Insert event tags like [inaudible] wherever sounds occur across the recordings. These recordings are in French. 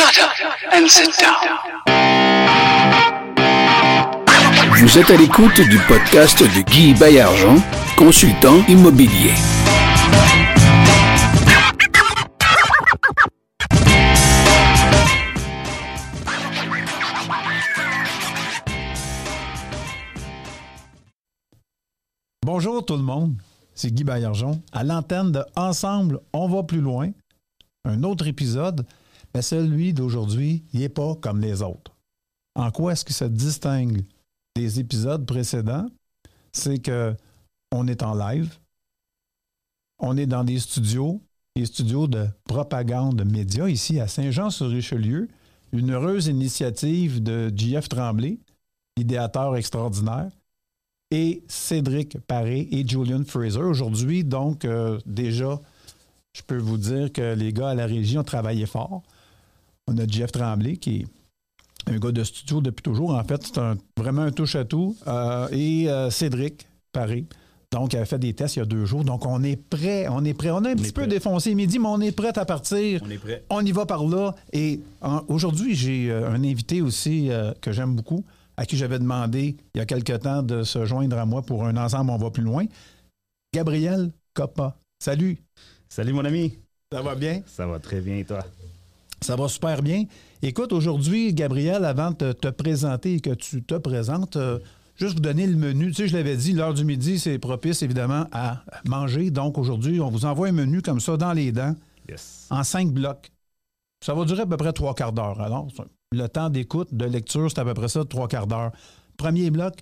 Shut up and sit down. Vous êtes à l'écoute du podcast de Guy Bayargent, consultant immobilier. Bonjour tout le monde, c'est Guy Baillargeon. À l'antenne de Ensemble, on va plus loin. Un autre épisode, mais celui d'aujourd'hui, il n'est pas comme les autres. En quoi est-ce que ça distingue des épisodes précédents? C'est que on est en live, on est dans des studios, des studios de propagande média ici à Saint-Jean-sur-Richelieu, une heureuse initiative de JF Tremblay, idéateur extraordinaire et Cédric Paré et Julian Fraser. Aujourd'hui, donc, euh, déjà, je peux vous dire que les gars à la régie ont travaillé fort. On a Jeff Tremblay qui est un gars de studio depuis toujours. En fait, c'est un- vraiment un touche-à-tout. Euh, et euh, Cédric Paré. Donc, il a fait des tests il y a deux jours. Donc, on est prêt. On est prêt. On a un petit peu prêt. défoncé midi, mais on est prêt à partir. On est prêt. On y va par là. Et en- aujourd'hui, j'ai euh, un invité aussi euh, que j'aime beaucoup, à qui j'avais demandé il y a quelque temps de se joindre à moi pour un ensemble, on va plus loin. Gabriel Coppa. Salut. Salut mon ami. Ça va bien? Ça va très bien et toi? Ça va super bien. Écoute, aujourd'hui, Gabriel, avant de te, te présenter et que tu te présentes, euh, juste vous donner le menu. Tu sais, je l'avais dit, l'heure du midi, c'est propice évidemment à manger. Donc aujourd'hui, on vous envoie un menu comme ça dans les dents. Yes. en cinq blocs. Ça va durer à peu près trois quarts d'heure. Alors, le temps d'écoute, de lecture, c'est à peu près ça, trois quarts d'heure. Premier bloc,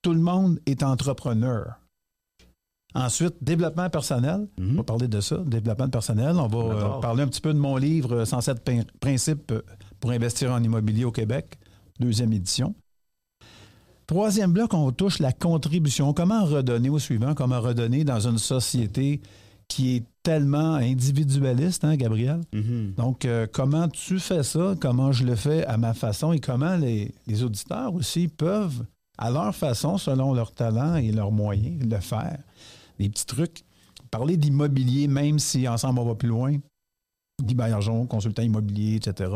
tout le monde est entrepreneur. Ensuite, développement personnel. On Mhm. va parler de ça, développement personnel. On va euh, parler un petit peu de mon livre euh, 107 prin- principes euh, pour investir en immobilier au Québec, deuxième édition. Troisième bloc, on touche la contribution. Comment redonner au suivant? Comment redonner dans une société qui est tellement individualiste, hein, Gabriel? Mhm. Donc, euh, comment tu fais ça? Comment je le fais à ma façon? Et comment les, les auditeurs aussi peuvent, à leur façon, selon leur talent et leurs moyens, le faire? Des petits trucs. Parler d'immobilier, même si ensemble on va plus loin. Guy Baillargeon, consultant immobilier, etc.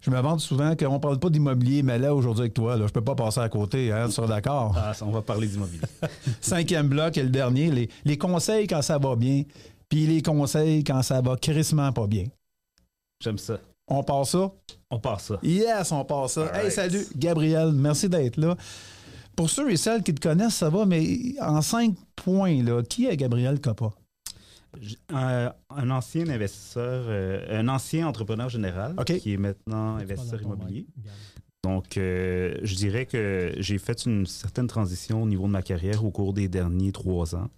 Je me vante souvent qu'on ne parle pas d'immobilier, mais là, aujourd'hui, avec toi, là, je ne peux pas passer à côté, hein, tu seras d'accord? Ah, on va parler d'immobilier. [laughs] Cinquième bloc et le dernier, les, les conseils quand ça va bien, puis les conseils quand ça va crissement pas bien. J'aime ça. On passe ça? On part ça. Yes, on passe ça. All Hey, right. salut, Gabriel, merci d'être là. Pour ceux et celles qui te connaissent, ça va, mais en cinq points, là, qui est Gabriel Coppa? J- Un, un ancien investisseur, euh, un ancien entrepreneur général qui est maintenant investisseur immobilier. Donc, euh, je dirais que j'ai fait une certaine transition au niveau de ma carrière au cours des derniers trois ans.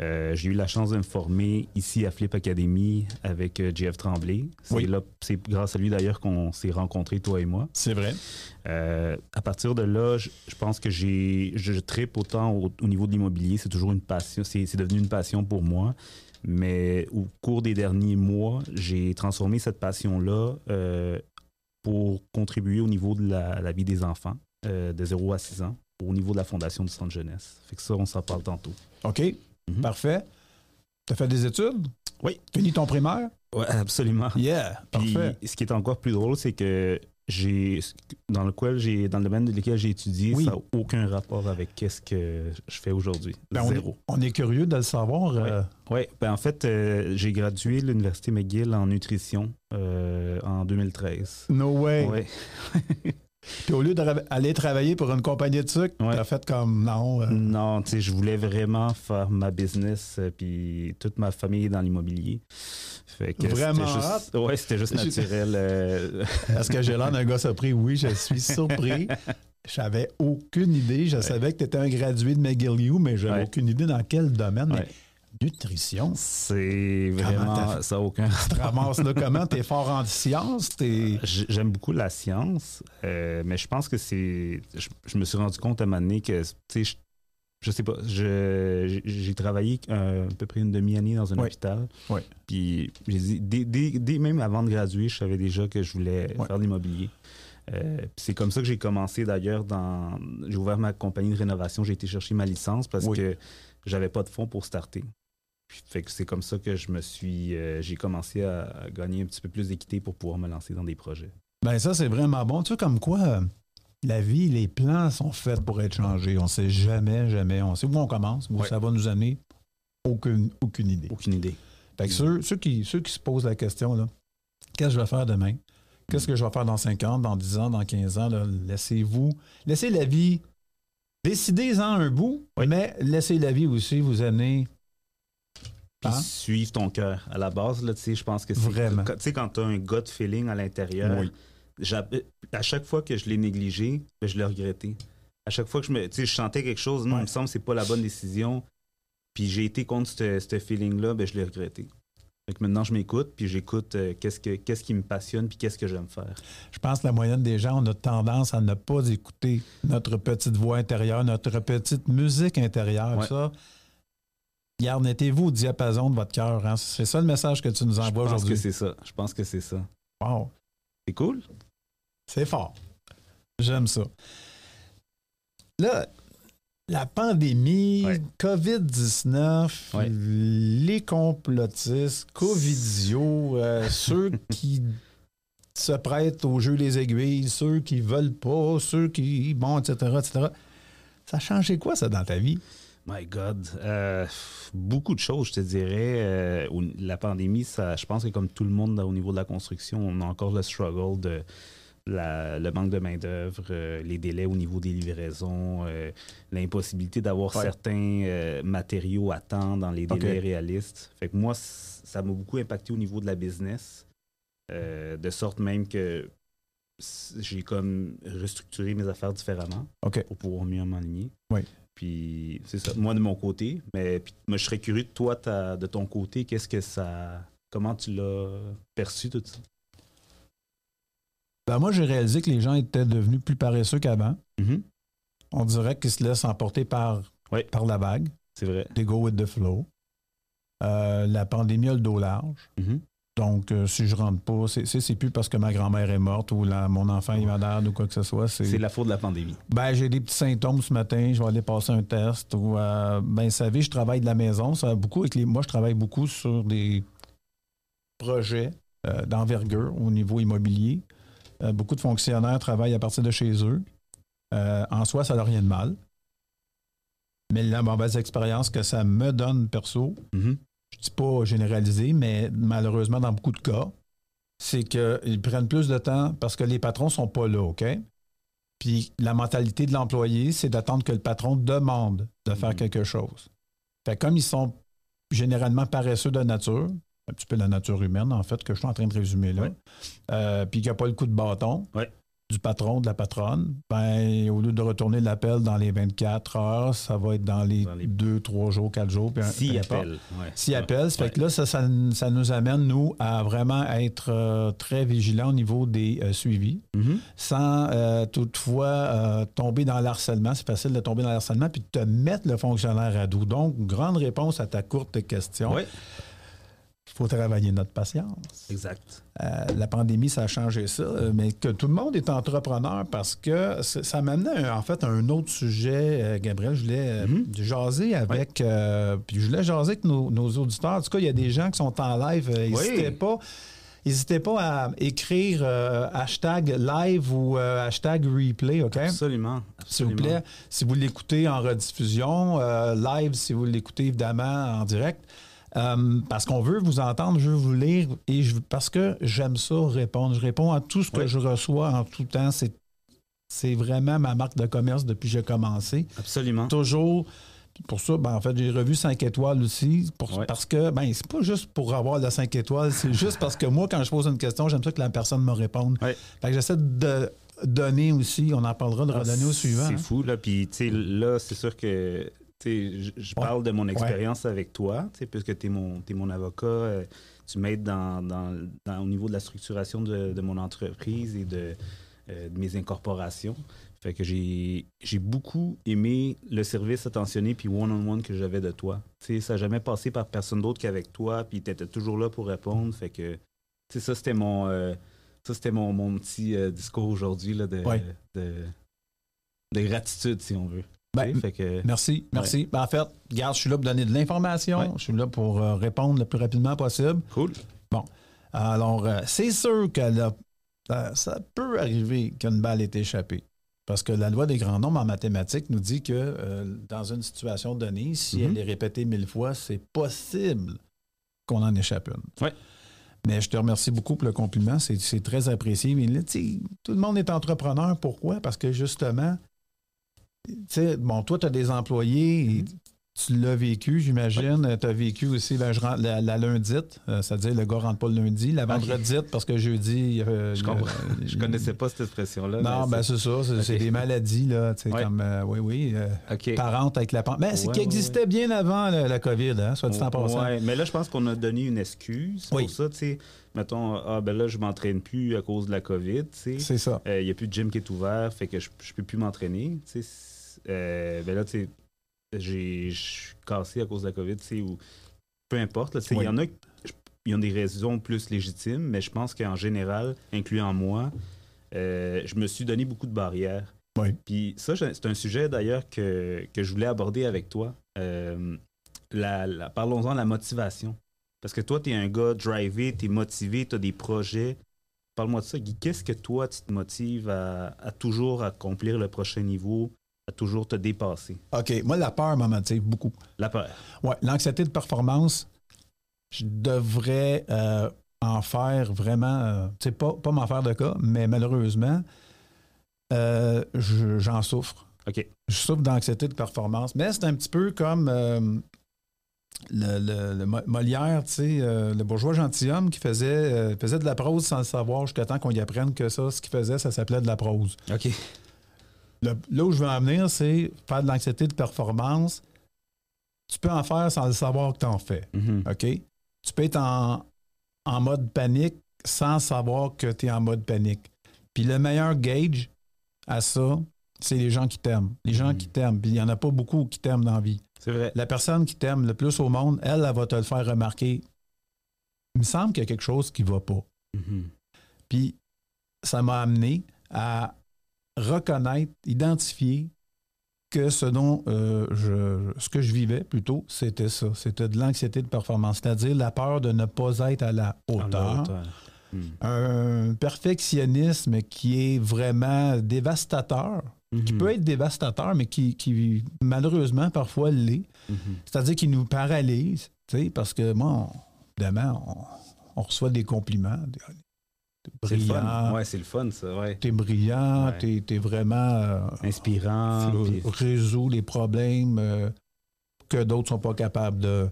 Euh, j'ai eu la chance de me former ici à Flip Academy avec euh, JF Tremblay. C'est Oui. là, c'est grâce à lui d'ailleurs qu'on s'est rencontrés, toi et moi. C'est vrai. Euh, à partir de là, je, je pense que j'ai, je, je tripe autant au, au niveau de l'immobilier. C'est toujours une passion. C'est, c'est devenu une passion pour moi. Mais au cours des derniers mois, j'ai transformé cette passion-là euh, pour contribuer au niveau de la, la vie des enfants de 0 à 6 ans, au niveau de la Fondation du Centre Jeunesse. Fait que ça, on s'en parle tantôt. OK, Mhm. parfait. Tu as fait des études? Oui. Fini ton primaire? Oui, absolument. Yeah, Puis, parfait. ce qui est encore plus drôle, c'est que j'ai dans lequel j'ai dans le domaine dans lequel j'ai étudié, Oui. ça n'a aucun rapport avec qu'est-ce que je fais aujourd'hui. Ben, on, est, Zéro. on est curieux de le savoir. euh, Oui, ben en fait, euh, j'ai gradué l'Université McGill en nutrition euh, en 2013. no way. Ouais. [laughs] Puis au lieu d'aller travailler pour une compagnie de sucre, Ouais. t'as fait comme non. euh, Non, tu sais, je voulais vraiment faire ma business, euh, puis toute ma famille est dans l'immobilier. Fait que Vraiment c'était juste, ouais, c'était juste naturel. euh, Est-ce que j'ai l'air d'un gars surpris? Oui, je suis surpris. J'avais aucune idée. Je savais que tu étais un gradué de McGill U, mais j'avais Ouais. aucune idée dans quel domaine. Mais nutrition, c'est vraiment, ça aucun ramasses là comment? T'es fort en. J- J'aime beaucoup la science, euh, mais je pense que c'est. Je, je me suis rendu compte à un moment donné que, tu sais, je, je sais pas, j'ai travaillé euh, à peu près une demi-année dans un hôpital. Ouais. Puis, j'ai dit, dès, dès- dès- même avant de graduer, je savais déjà que je voulais Ouais. faire de l'immobilier. Euh, puis c'est comme ça que j'ai commencé d'ailleurs dans. J'ai ouvert ma compagnie de rénovation, j'ai été chercher ma licence parce Oui. que j'avais pas de fonds pour starter. Puis, fait que c'est comme ça que je me suis. euh, j'ai commencé à, à gagner un petit peu plus d'équité pour pouvoir me lancer dans des projets. Ben ça, c'est vraiment bon. Tu sais, comme quoi, euh, la vie, les plans sont faits pour être changés. On sait jamais, jamais. On sait où on commence, où Ouais. ça va nous amener. Aucune, aucune idée. Aucune idée. Fait que ceux, ceux qui, ceux qui se posent la question, là, qu'est-ce que je vais faire demain? Qu'est-ce que je vais faire dans 5 ans, dans 10 ans, dans 15 ans? là? Laissez-vous, laissez la vie, décidez-en un bout, Oui. mais laissez la vie aussi vous amener. Puis Hein? suivre ton cœur. À la base, là, tu sais, je pense que c'est. Tu sais, quand tu as un gut feeling à l'intérieur, Oui. j'a- à chaque fois que je l'ai négligé, ben, je l'ai regretté. À chaque fois que je me. Je sentais quelque chose, non, Ouais. il me semble que c'est pas la bonne décision. Puis j'ai été contre ce feeling-là, ben, je l'ai regretté. Que maintenant, je m'écoute, puis j'écoute euh, qu'est-ce, que, qu'est-ce qui me passionne, puis qu'est-ce que j'aime faire. Je pense que la moyenne des gens, on a tendance à ne pas écouter notre petite voix intérieure, notre petite musique intérieure. Ouais. Ça, Regarde, mettez-vous au diapason de votre cœur. hein. C'est ça le message que tu nous Je envoies pense que aujourd'hui. c'est ça. Je pense que c'est ça. Wow. C'est cool? C'est fort. J'aime ça. Là, la pandémie, Ouais. COVID-19, Ouais. les complotistes, Covidio, euh, [laughs] ceux qui se prêtent au jeu des aiguilles, ceux qui veulent pas, ceux qui. Bon, etc., etc. Ça a changé quoi, ça, dans ta vie? My God. Euh, beaucoup de choses, je te dirais. Euh, la pandémie, ça, je pense que comme tout le monde au niveau de la construction, on a encore le struggle de la- le manque de main-d'œuvre, euh, les délais au niveau des livraisons, l'impossibilité d'avoir Ouais. certains matériaux à temps dans les délais réalistes. Fait que moi, ça m'a beaucoup impacté au niveau de la business, de sorte même que j'ai comme restructuré mes affaires différemment pour pouvoir mieux m'aligner. Oui. Puis c'est ça, moi de mon côté, mais puis, moi je serais curieux de toi, de ton côté, qu'est-ce que ça. Comment tu l'as perçu tout ça? Ben, moi, j'ai réalisé que les gens étaient devenus plus paresseux qu'avant. Mhm. On dirait qu'ils se laissent emporter par, par la vague. C'est vrai. They go with the flow. Euh, la pandémie a le dos large. Mhm. Donc, euh, si je rentre pas, c'est, plus parce que ma grand-mère est morte ou la- mon enfant est malade ou quoi que ce soit. C'est, la faute de la pandémie. ben, j'ai des petits symptômes ce matin, je vais aller passer un test. Ou, euh, ben, vous savez, je travaille de la maison. Ça beaucoup avec les, moi, je travaille beaucoup sur des projets euh, d'envergure au niveau immobilier. Beaucoup de fonctionnaires travaillent à partir de chez eux. En soi, ça n'a rien de mal. Mais la mauvaise expérience que ça me donne perso, Mhm. Je dis pas généralisé, mais malheureusement, dans beaucoup de cas, c'est qu'ils prennent plus de temps parce que les patrons sont pas là, OK? Puis la mentalité de l'employé, c'est d'attendre que le patron demande de faire Mhm. quelque chose. Fait comme ils sont généralement paresseux de nature, un petit peu la nature humaine, en fait, que je suis en train de résumer là, euh, puis qu'il n'y a pas le coup de bâton Ouais. Du patron, de la patronne, ben, au lieu de retourner l'appel dans les 24 heures, ça va être dans les Dans les- 2, 3 jours, 4 jours. S'il appelle. S'il Ouais. appelle, ça fait que là, ça, ça, ça nous amène, nous, à vraiment être euh, très vigilants au niveau des euh, suivis, Mhm. sans euh, toutefois tomber dans l'harcèlement. C'est facile de tomber dans l'harcèlement, puis de te mettre le fonctionnaire à dos. Donc, grande réponse à ta courte question. Ouais. Faut travailler notre patience. Exact. Euh, la pandémie, ça a changé ça, euh, mais que tout le monde est entrepreneur parce que ça m'amenait en fait à un autre sujet, euh, Gabriel. Je voulais Mhm. jaser avec, euh, puis je voulais jaser avec nos, nos auditeurs. En tout cas, il y a des gens qui sont en live. N'hésitez pas. N'hésitez pas à écrire euh, hashtag live ou euh, hashtag replay, OK? Absolument. S'il vous plaît, si vous l'écoutez en rediffusion, euh, live si vous l'écoutez évidemment en direct, euh, parce qu'on veut vous entendre, je veux vous lire et je, parce que j'aime ça répondre. Je réponds à tout ce que Oui. je reçois en tout temps. C'est, c'est vraiment ma marque de commerce depuis que j'ai commencé. Absolument. Toujours. Pour ça, ben, en fait, j'ai revu 5 étoiles aussi. Pour. Parce que, ben, c'est pas juste pour avoir la 5 étoiles, c'est juste parce que moi, quand je pose une question, j'aime ça que la personne me réponde. Fait que j'essaie de donner aussi, on en parlera de Ah, redonner au suivant. C'est hein. fou, là. Puis, tu sais, là, c'est sûr que. Je, je Ouais. parle de mon expérience avec toi, puisque tu es mon, avocat. euh, tu m'aides dans, dans- dans- au niveau de la structuration de, de mon entreprise et de, euh, de mes incorporations. Fait que j'ai beaucoup aimé le service attentionné puis one-on-one que j'avais de toi. Ça n'a jamais passé par personne d'autre qu'avec toi, puis tu étais toujours là pour répondre. Fait que, ça, c'était mon, euh, ça, c'était mon, mon petit discours aujourd'hui là, de, Ouais. de, de gratitude, si on veut. Ben, fait que, Merci, merci. Ben, en fait, regarde, je suis là pour donner de l'information. Ouais. Je suis là pour euh, répondre le plus rapidement possible. cool. Alors, euh, c'est sûr que là, ça, ça peut arriver qu'une balle ait échappé. Parce que la loi des grands nombres en mathématiques nous dit que euh, dans une situation donnée, si elle est répétée mille fois, c'est possible qu'on en échappe une. Ouais. Mais je te remercie beaucoup pour le compliment. C'est très apprécié. Mais là, tout le monde est entrepreneur. Pourquoi? Parce que justement, sais, bon, toi, tu as des employés. Mhm. et Tu l'as vécu, j'imagine. Tu as vécu aussi la, je rentre- la, la lundite, euh, c'est-à-dire le gars rentre pas le lundi, la vendredite, parce que jeudi. euh, Je comprends. [laughs] Je connaissais pas cette expression-là. Non, ben c'est ça. C'est des maladies, là. tu sais. Comme, euh, oui, oui. euh, OK. Parente avec la pente. Mais c'est Ouais, qui ouais, existait bien avant la, la COVID, hein, soit dit en passant. Ouais, mais là, je pense qu'on a donné une excuse Oui. pour ça. Tu sais, mettons, ah, ben là, je m'entraîne plus à cause de la COVID. Tu sais. C'est ça. Il n'y a plus de gym qui est ouvert, fait que je ne peux plus m'entraîner. tu sais. Euh, ben là, tu sais, j'ai- je suis cassé à cause de la COVID, tu sais, ou peu importe. Il Oui. y en a qui ont des raisons plus légitimes, mais je pense qu'en général, incluant moi, euh, je me suis donné beaucoup de barrières. Oui. Puis ça, c'est un sujet d'ailleurs que, que je voulais aborder avec toi. Euh, la- la- Parlons-en de la motivation. Parce que toi, tu es un gars drivé, tu es motivé, tu as des projets. Parle-moi de ça, Guy. Qu'est-ce que toi, tu te motives à, à toujours accomplir le prochain niveau, toujours te dépasser? OK. Moi, la peur me motive beaucoup. La peur. Ouais, l'anxiété de performance, je devrais euh, en faire vraiment, euh, tu sais, pas, pas m'en faire de cas, mais malheureusement, euh, je- j'en souffre. OK. Je souffre d'anxiété de performance. Mais c'est un petit peu comme le, le- le Mo- Molière, tu sais, euh, le bourgeois gentilhomme qui faisait, euh, faisait de la prose sans le savoir jusqu'à temps qu'on y apprenne que ça, ce qu'il faisait, ça s'appelait de la prose. OK. Le- là où je veux en venir, c'est faire de l'anxiété de performance. Tu peux en faire sans le savoir que tu en fais. Mhm. OK? Tu peux être en, en mode panique sans savoir que tu es en mode panique. Puis le meilleur gauge à ça, c'est les gens qui t'aiment. Les gens Mhm. qui t'aiment. Puis il n'y en a pas beaucoup qui t'aiment dans la vie. C'est vrai. La personne qui t'aime le plus au monde, elle, elle va te le faire remarquer. Il me semble qu'il y a quelque chose qui ne va pas. Mhm. Puis ça m'a amené à reconnaître, identifier que ce dont euh, je, ce que je vivais plutôt, c'était ça. C'était de l'anxiété de performance, c'est-à-dire la peur de ne pas être à la hauteur. hauteur. Mhm. Un perfectionnisme qui est vraiment dévastateur, qui Mhm. peut être dévastateur, mais qui, qui malheureusement parfois l'est. Mhm. C'est-à-dire qu'il nous paralyse, parce que moi, évidemment, on, on reçoit des compliments. Brillant, Ouais, c'est le fun, ça, ouais. t'es brillant, Ouais. t'es, t'es vraiment... euh, Inspirant. tu puis- résous les problèmes euh, que d'autres sont pas capables de,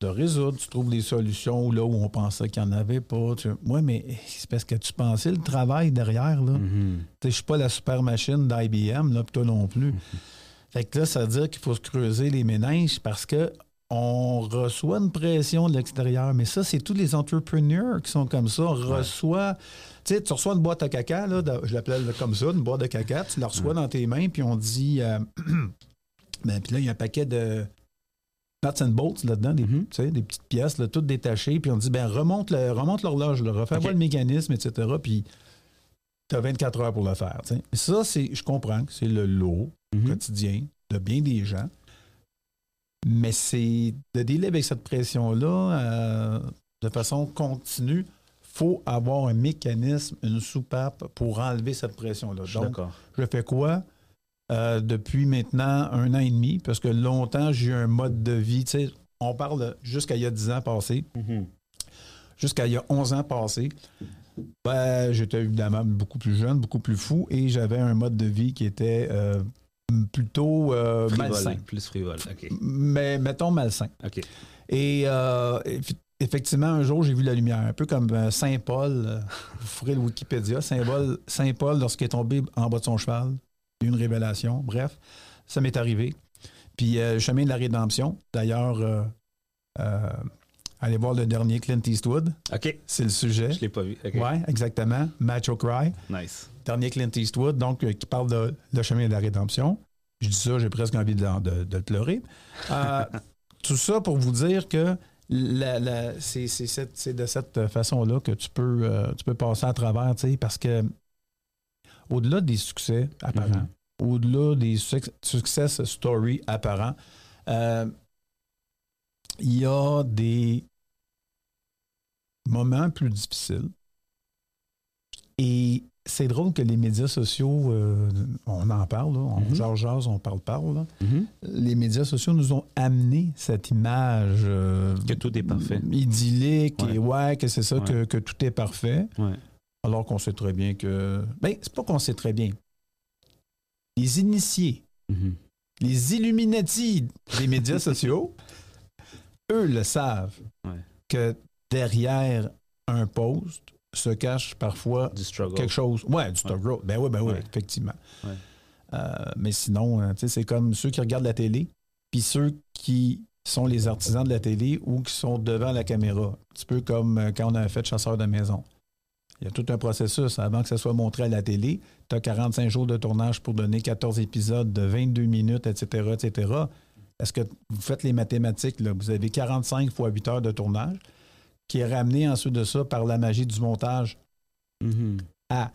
de résoudre. Tu trouves des solutions là où on pensait qu'il n'y en avait pas. Tu... Oui, mais c'est parce que tu pensais le travail derrière, là. Mhm. Sais, Je suis pas la super machine d'IBM, là, toi non plus. Fait que là, ça veut dire qu'il faut se creuser les méninges parce que on reçoit une pression de l'extérieur. Mais ça, c'est tous les entrepreneurs qui sont comme ça. On reçoit. Tu sais, tu reçois une boîte à caca, là, de- je l'appelle comme ça, une boîte de caca, tu la reçois dans tes mains, puis on dit. euh, [clears throat] ben, puis là, il y a un paquet de nuts and bolts là-dedans, des, Mhm. sais, des petites pièces, là, toutes détachées, puis on dit, ben remonte, le- remonte l'horloge, là, refais Ok. voir le mécanisme, etc. Puis tu as 24 heures pour le faire. Ça, c'est, je comprends que c'est le lot Mhm. quotidien de bien des gens. Mais c'est de dealer avec cette pression-là euh, de façon continue. faut avoir un mécanisme, une soupape pour enlever cette pression-là. Donc, je fais quoi? Euh, depuis maintenant un an et demi, parce que longtemps, j'ai eu un mode de vie. tu sais, On parle jusqu'à il y a 10 ans passés, Mhm. jusqu'à il y a 11 ans passés. Ben, j'étais évidemment beaucoup plus jeune, beaucoup plus fou, et j'avais un mode de vie qui était euh, plutôt euh, Frivole, malsain. Plus frivole. OK. Mais mettons malsain. OK. Et euh, eff- effectivement, un jour, j'ai vu la lumière, un peu comme euh, Saint Paul. vous ferez le Wikipédia. Saint Paul, Saint Paul lorsqu'il est tombé en bas de son cheval, une révélation. Bref, ça m'est arrivé. Puis, euh, chemin de la rédemption. D'ailleurs, allez voir le dernier Clint Eastwood. OK. C'est le sujet. Je l'ai pas vu. Oui, exactement. Macho Cry. Nice. Dernier Clint Eastwood, donc, euh, qui parle de le chemin de la rédemption. Je dis ça, j'ai presque envie de, de- de le pleurer. Euh, [laughs] tout ça pour vous dire que la- la- c'est c'est cette- c'est de cette façon-là que tu peux, euh, tu peux passer à travers, tu sais, parce que au-delà des succès apparents, Mhm. au-delà des suc- success stories apparents, euh, il y a des moments plus difficiles. Et c'est drôle que les médias sociaux, euh, on en parle, là, on jase, on parle, parle. là. Mhm. Les médias sociaux nous ont amené cette image euh, Que tout est parfait. idyllique et ouais, que c'est ça, Ouais. que, que tout est parfait. Ouais. Alors qu'on sait très bien que. Ben, c'est pas qu'on sait très bien. Les initiés, Mhm. les Illuminati des médias [laughs] sociaux, eux le savent Ouais. que derrière un post se cache parfois quelque chose. Ouais, du struggle. Ben oui, ben oui, Ouais. effectivement. Ouais. Euh, mais sinon, euh, c'est comme ceux qui regardent la télé, puis ceux qui sont les artisans de la télé ou qui sont devant la caméra. Un petit peu comme euh, quand on a fait Chasseur de maison. Il y a tout un processus avant que ça soit montré à la télé. Tu as 45 jours de tournage pour donner 14 épisodes de 22 minutes, etc., etc. Est-ce que vous faites les mathématiques? Là? Vous avez 45 fois 8 heures de tournage qui est ramené ensuite de ça par la magie du montage Mhm. à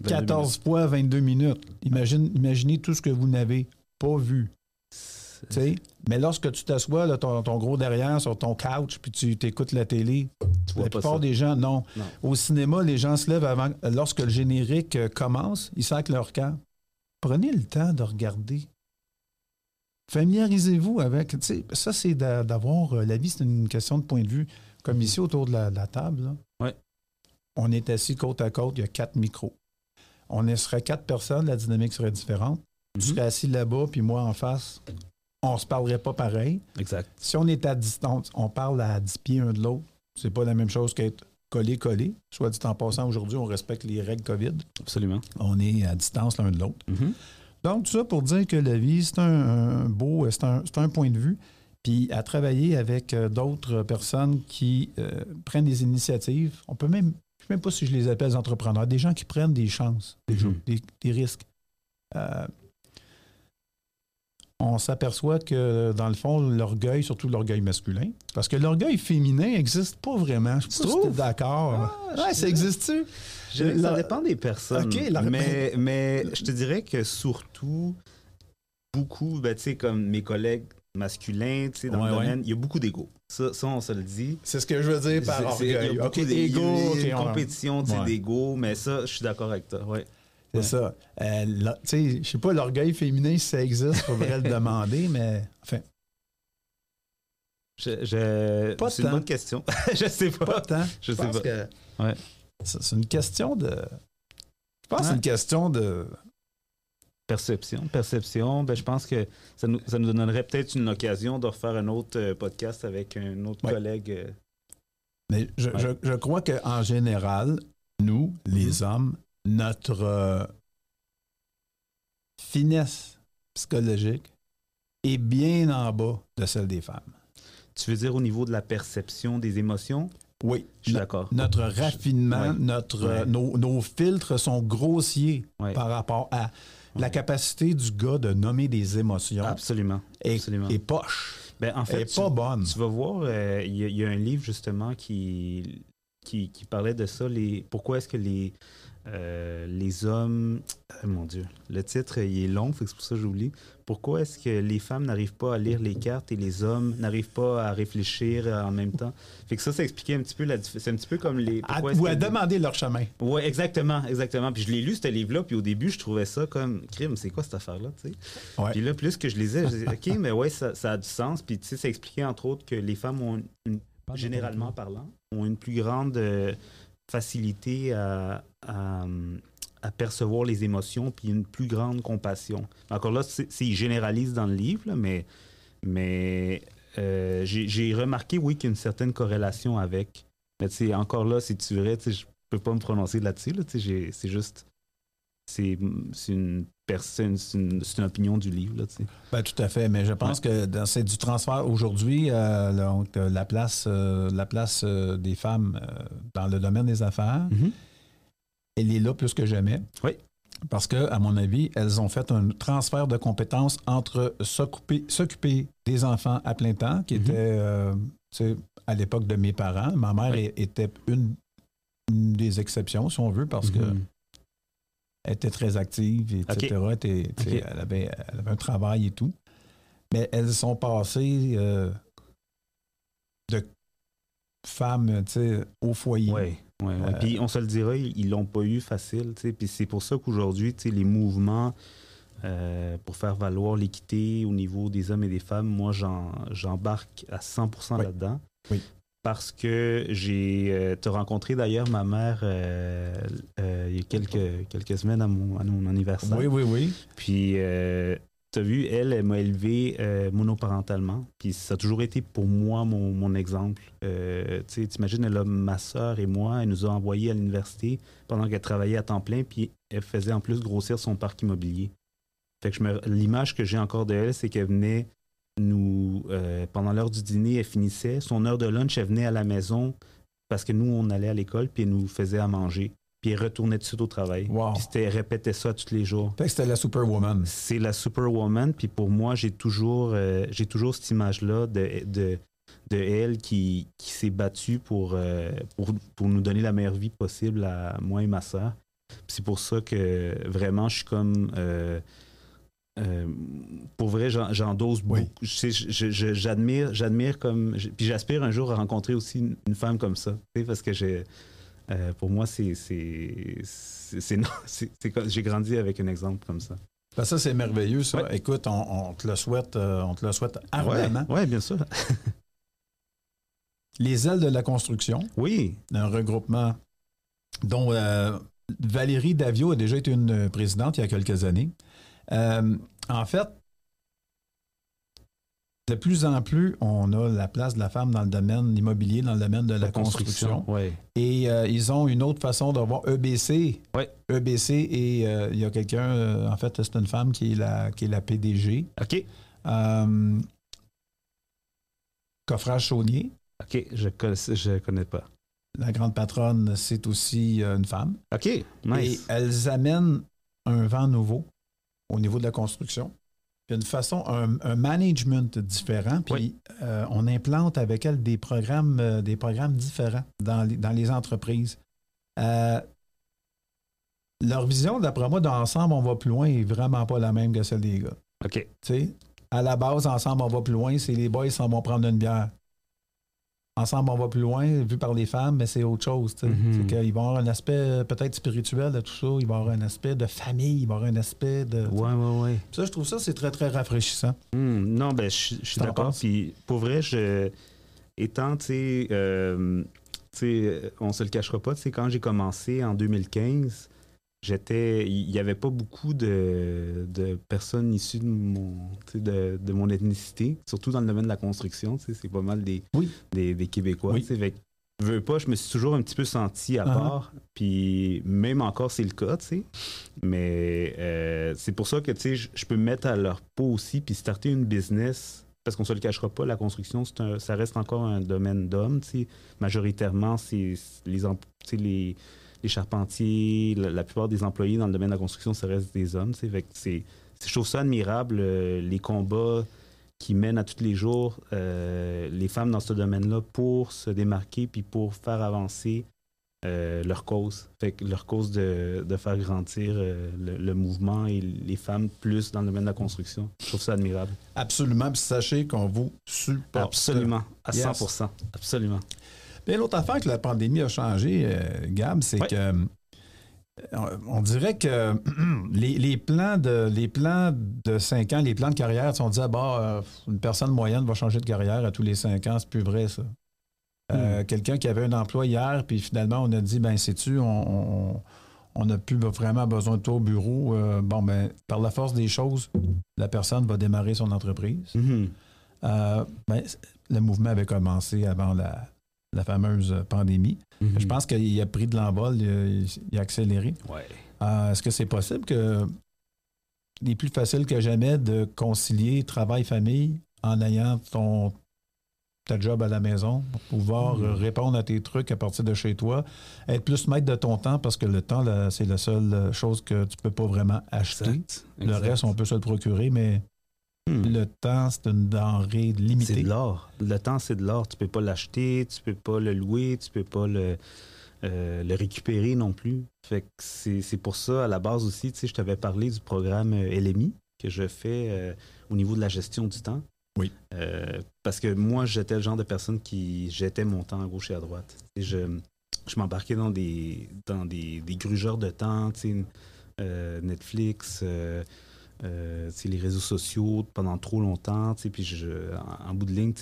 22 14 fois 22 minutes. Imagine, imaginez tout ce que vous n'avez pas vu. Mais lorsque tu t'assois, ton, ton gros derrière sur ton couch, puis tu t'écoutes la télé, Tu vois la plupart des gens, non. Non. Au cinéma, les gens se lèvent avant. Lorsque le générique euh, commence, ils sacent leur camp. Prenez le temps de regarder. Familiarisez-vous avec. Ça, c'est d'a- d'avoir. euh, La vie, c'est une question de point de vue. Comme ici, autour de la, la table, là, Ouais. on est assis côte à côte, il y a quatre micros. On serait quatre personnes, la dynamique serait différente. Tu Mhm. serais assis là-bas, puis moi en face, on se parlerait pas pareil. Exact. Si on est à distance, on parle à 10 pieds un de l'autre. C'est pas la même chose qu'être collé-collé. Soit dit en passant, aujourd'hui, on respecte les règles COVID. Absolument. On est à distance l'un de l'autre. Mhm. Donc, tout ça pour dire que la vie, c'est un, un beau, c'est un, c'est un point de vue. Puis à travailler avec euh, d'autres personnes qui euh, prennent des initiatives. On peut même, je ne sais même pas si je les appelle des entrepreneurs, des gens qui prennent des chances, des, Mhm. jeux, des, des risques. Euh, on s'aperçoit que, dans le fond, l'orgueil, surtout l'orgueil masculin, parce que l'orgueil féminin n'existe pas vraiment. Je si t'es d'accord. Ah, ouais, ça existe-tu? La- Ça dépend des personnes. La- mais, mais je te dirais que surtout, beaucoup, ben, tu sais, comme mes collègues masculins, tu sais, dans Ouais, le ouais. domaine, il y a beaucoup d'ego. Ça, ça, on se le dit. C'est ce que je veux dire par il y a beaucoup OK, de- il y a ego, une compétition tu sais, Ouais. d'ego, mais ça, je suis d'accord avec toi. Ouais. C'est Ouais. ça. Euh, tu sais, je sais pas, l'orgueil féminin, si ça existe, il faudrait le demander, mais enfin, Je, je- Pas c'est une bonne question. [laughs] je sais pas. pas tant. Je sais pense pas. que Ouais. c'est une question de. Je pense que c'est une question de. Perception. Perception, ben, je pense que ça nous, ça nous donnerait peut-être une occasion de refaire un autre euh, podcast avec un autre Ouais. collègue. euh, Mais je, Ouais. je- je crois qu'en général, nous, les Mm-hmm. hommes, notre euh, finesse psychologique est bien en bas de celle des femmes. Tu veux dire au niveau de la perception des émotions? Oui. Je suis d'accord. Notre raffinement, Ouais. notre, Ouais. nos, nos filtres sont grossiers par rapport à la capacité du gars de nommer des émotions Absolument. est, absolument. est poche. Ben, en fait, est tu, pas bonne. tu vas voir, euh, il y, a- il y a un livre justement qui, qui, qui parlait de ça. Les, pourquoi est-ce que les, euh, les hommes. ah, mon Dieu, le titre il est long, c'est pour ça que j'oublie. Pourquoi est-ce que les femmes n'arrivent pas à lire les cartes et les hommes n'arrivent pas à réfléchir euh, en même temps? Fait que ça, ça expliquait un petit peu la C'est un petit peu comme les. À- ou à demander leur chemin. Oui, exactement, exactement. Puis je l'ai lu, ce livre-là, puis au début, je trouvais ça comme crime, c'est quoi cette affaire-là, tu sais? Ouais. Puis là, plus que je lisais, je disais, OK, mais ouais, ça, ça a du sens. Puis tu sais, ça expliquait entre autres que les femmes ont, une- généralement parlant, ont une plus grande euh, facilité à, à, à percevoir les émotions, puis une plus grande compassion. Encore là, c'est généralisent dans le livre, là, mais, mais euh, j'ai remarqué, oui, qu'il y a une certaine corrélation avec. Mais tu encore là, si tu verrais, je peux pas me prononcer là-dessus. Là, c'est juste. C'est une personne, c'est une, opinion du livre. Là. Ben, tout à fait, mais je pense que c'est du transfert aujourd'hui, euh, la place, euh, la place euh, des femmes dans le domaine des affaires, elle est là plus que jamais. Oui. Parce que, à mon avis, elles ont fait un transfert de compétences entre s'occuper, des enfants à plein temps, qui Mhm. était euh, à l'époque de mes parents. Ma mère Oui. était une, une des exceptions, si on veut, parce que. Elle était très active, etc. Elle, était- avait, elle avait un travail et tout. Mais elles sont passées euh, de femmes au foyer. Oui, ouais, ouais. Euh, Puis on se le dira, ils l'ont pas eu facile. Puis c'est pour ça qu'aujourd'hui, les mouvements euh, pour faire valoir l'équité au niveau des hommes et des femmes, moi, j'embarque à 100% Oui. là-dedans. Oui. Parce que j'ai. euh, t'as rencontré d'ailleurs ma mère euh, il y a quelques, quelques semaines à mon, à mon anniversaire. Oui, oui, oui. Puis, tu vu, elle, elle m'a élevé euh, monoparentalement. Puis, ça a toujours été pour moi mon, exemple. Euh, tu sais, t'imagines, elle a ma soeur et moi, elle nous a envoyés à l'université pendant qu'elle travaillait à temps plein, puis elle faisait en plus grossir son parc immobilier. Fait l'image que j'ai encore de elle, c'est qu'elle venait nous, euh, pendant l'heure du dîner, elle finissait. Son heure de lunch, elle venait à la maison parce que nous, on allait à l'école, puis elle nous faisait à manger. Puis elle retournait tout de suite au travail. Wow. Puis c'était- elle répétait ça tous les jours Fait que c'était la Superwoman. c'est la Superwoman. Puis pour moi, j'ai toujours, euh, j'ai toujours cette image-là de, de, de elle qui, qui s'est battue pour, euh, pour, pour nous donner la meilleure vie possible à moi et ma soeur. C'est pour ça que vraiment, je suis comme. euh, euh, pour vrai, j'en- j'endosse Oui. beaucoup. Je sais, je- je- j'admire, j'admire comme. Puis j'aspire un jour à rencontrer aussi une, une femme comme ça. Parce que j'ai. Euh, pour moi, c'est. [laughs] J'ai grandi avec un exemple comme ça. Ben, ça, c'est merveilleux, ça. Ouais. Écoute, on, on te le souhaite, euh, on te le souhaite ardemment. Ouais, ouais, bien sûr. [laughs] Les ailes de la construction, Oui, un regroupement dont euh, Valérie Davio a déjà été une présidente il y a quelques années. Euh, en fait, de plus en plus, on a la place de la femme dans le domaine immobilier, dans le domaine de la, construction. Ouais. Et euh, ils ont une autre façon de voir EBC. Ouais. EBC, et euh, il y a quelqu'un, euh, en fait, c'est une femme qui est la, qui est la PDG. OK. Coffrage Saunier, OK, je connais, je connais pas. la grande patronne, c'est aussi une femme. OK, Et nice. elles amènent un vent nouveau au niveau de la construction. Une façon, un, un management différent. Puis Oui. euh, on implante avec elles des programmes, euh, des programmes différents dans les, dans les entreprises. Euh, leur vision, d'après moi, d'ensemble, on va plus loin, est vraiment pas la même que celle des gars. OK. Tu sais, à la base, ensemble, on va plus loin, c'est les boys s'en vont prendre une bière. Ensemble, on va plus loin, vu par les femmes, mais c'est autre chose. Mhm. C'est qu'il va y avoir un aspect euh, peut-être spirituel de tout ça, il va y avoir un aspect de famille, il va y avoir un aspect de. Ouais, ouais, ouais. Ça, je trouve ça, c'est très, très rafraîchissant. Hmm, non, ben, je, je suis T'en d'accord. Puis pour vrai, je, étant, tu sais, euh, on se le cachera pas, tu sais, quand j'ai commencé en 2015, j'étais, il y avait pas beaucoup de, de personnes issues de mon, de, de mon ethnicité, surtout dans le domaine de la construction, c'est pas mal des, Oui. des, des Québécois, Oui. fait veux pas, je me suis toujours un petit peu senti à Uh-huh. part, puis même encore c'est le cas, tu sais, mais euh, c'est pour ça que, tu sais, je- peux me mettre à leur peau aussi, puis starter une business, parce qu'on se le cachera pas, la construction, c'est un- ça reste encore un domaine d'hommes, tu sais, majoritairement, c'est les, les, les charpentiers, la, la plupart des employés dans le domaine de la construction, ça reste des hommes. Fait que c'est, c'est- je trouve ça admirable, euh, les combats qui mènent à tous les jours euh, les femmes dans ce domaine-là pour se démarquer puis pour faire avancer euh, leur cause. Fait que leur cause de, de faire grandir euh, le, le mouvement et les femmes plus dans le domaine de la construction. Je trouve ça admirable. Absolument. Puis sachez qu'on vous supporte. Absolument. À Yes. 100%. Absolument. Mais l'autre affaire que la pandémie a changé, euh, Gab, c'est que euh, on dirait que [clears throat] les, les plans de les plans de 5 ans, les plans de carrière, on disait bah euh, une personne moyenne va changer de carrière à tous les 5 ans, c'est plus vrai ça. Euh, Quelqu'un qui avait un emploi hier, puis finalement on a dit ben sais-tu, on, n'a plus vraiment besoin de toi au bureau. Euh, bon ben par la force des choses, la personne va démarrer son entreprise. Mhm. Euh, ben, le mouvement avait commencé avant la, la fameuse pandémie. Mhm. Je pense qu'il a pris de l'envol, il, a- il a accéléré. Ouais. Euh, Est-ce que c'est possible que il est plus facile que jamais de concilier travail-famille en ayant ton ta job à la maison, pour pouvoir Mhm. euh, répondre à tes trucs à partir de chez toi, être plus maître de ton temps parce que le temps, là, c'est la seule euh, chose que tu peux pas vraiment acheter. Exact. Le reste, on peut se le procurer, mais Hmm. le temps, c'est une denrée limitée. C'est de l'or. Le temps, c'est de l'or. Tu peux pas l'acheter, tu peux pas le louer, tu peux pas le. euh, le récupérer non plus. Fait que c'est pour ça, à la base aussi, tu sais, je t'avais parlé du programme euh, LMI que je fais euh, au niveau de la gestion du temps. Oui. Euh, parce que moi, j'étais le genre de personne qui jetait mon temps à gauche et à droite. Et je je m'embarquais dans des, dans des, des grugeurs de temps, tu sais, Netflix, euh, les réseaux sociaux pendant trop longtemps. Puis je, en, en bout de ligne,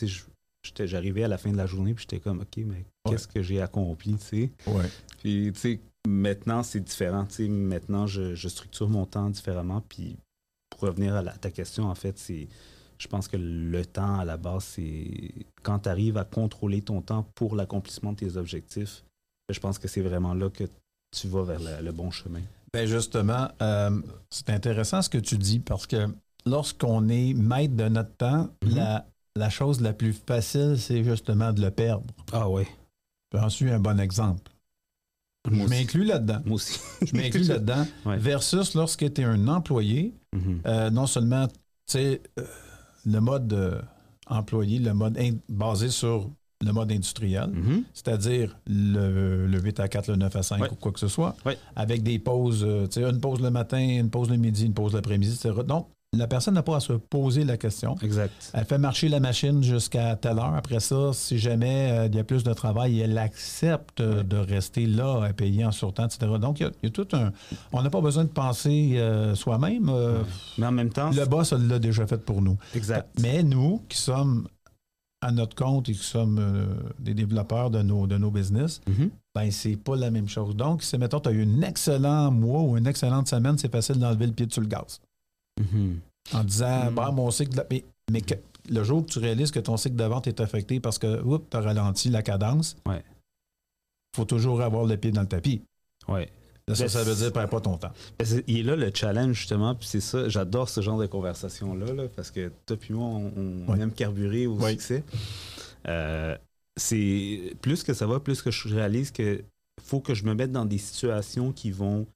j'arrivais à la fin de la journée puis j'étais comme, OK, mais qu'est-ce que j'ai accompli? Ouais. Puis, maintenant, c'est différent. Maintenant, je, je structure mon temps différemment. Puis, pour revenir à, la- à ta question, en fait, c'est. Je pense que le temps, à la base, c'est quand tu arrives à contrôler ton temps pour l'accomplissement de tes objectifs. Je pense que c'est vraiment là que tu vas vers le, le bon chemin. Ben justement, euh, c'est intéressant ce que tu dis parce que lorsqu'on est maître de notre temps, Mhm. la, la chose la plus facile, c'est justement de le perdre. Ah ouais. J'en suis un bon exemple. Moi Je m'inclus là-dedans. Moi aussi. Je m'inclus [laughs] là-dedans. Ouais. Versus lorsque tu es un employé, Mhm. euh, non seulement, tu sais, euh, le mode employé, le mode basé sur le mode industriel, Mhm. c'est-à-dire le, le 8 à 4, le 9 à 5 Ouais. ou quoi que ce soit, avec des pauses, euh, tu sais, une pause le matin, une pause le midi, une pause l'après-midi, etc. Donc, la personne n'a pas à se poser la question. Exact. Elle fait marcher la machine jusqu'à telle heure. Après ça, si jamais euh, il y a plus de travail, elle accepte euh, de rester là, à payer en surtemps, etc. Donc, il y a, il y a tout un... On n'a pas besoin de penser euh, soi-même. Mais en même temps, Le boss l'a déjà fait pour nous. exact. Mais nous, qui sommes à notre compte et qui sommes euh, des développeurs de nos, de nos business, Mhm. ben c'est pas la même chose. Donc, si, mettons, tu as eu un excellent mois ou une excellente semaine, c'est facile d'enlever le pied sur le gaz. Mhm. En disant, Mm. bah, mon cycle, de- mais, mais que- le jour que tu réalises que ton cycle de vente est affecté parce que, tu as ralenti la cadence, Ouais. faut toujours avoir le pied dans le tapis. Ouais. Ça, ça veut dire, perds pas ton temps. Il est là le challenge, justement, puis c'est ça, j'adore ce genre de conversation-là, là, parce que toi puis moi, on, on Oui. aime carburer au Oui. succès. Euh, c'est plus que ça va, plus que je réalise que faut que je me mette dans des situations qui vont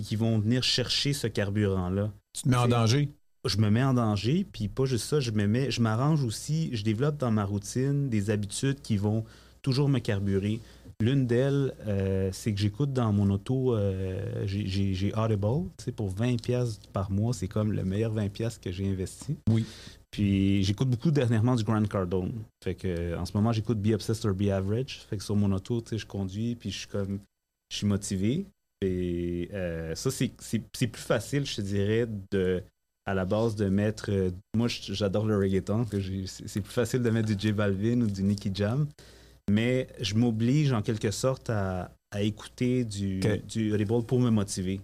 qui vont venir chercher ce carburant-là. Tu te mets en danger? Je me mets en danger, puis pas juste ça, je me mets, je m'arrange aussi, je développe dans ma routine des habitudes qui vont toujours me carburer. L'une d'elles, euh, c'est que j'écoute dans mon auto, euh, j'ai- Audible, pour 20 pièces par mois, c'est comme le meilleur 20 pièces que j'ai investi. Oui. Puis j'écoute beaucoup dernièrement du Grant Cardone. Fait que en ce moment, j'écoute Be Obsessed or Be Average. Fait que sur mon auto, tu sais, je conduis, puis je suis comme, je suis motivé. Et euh, ça, c'est- plus facile, je te dirais, de à la base de mettre. moi, j'adore le reggaeton. c'est plus facile de mettre du J Balvin ou du Nicky Jam. Mais je m'oblige en quelque sorte à, à écouter du, Ok. du pour me motiver.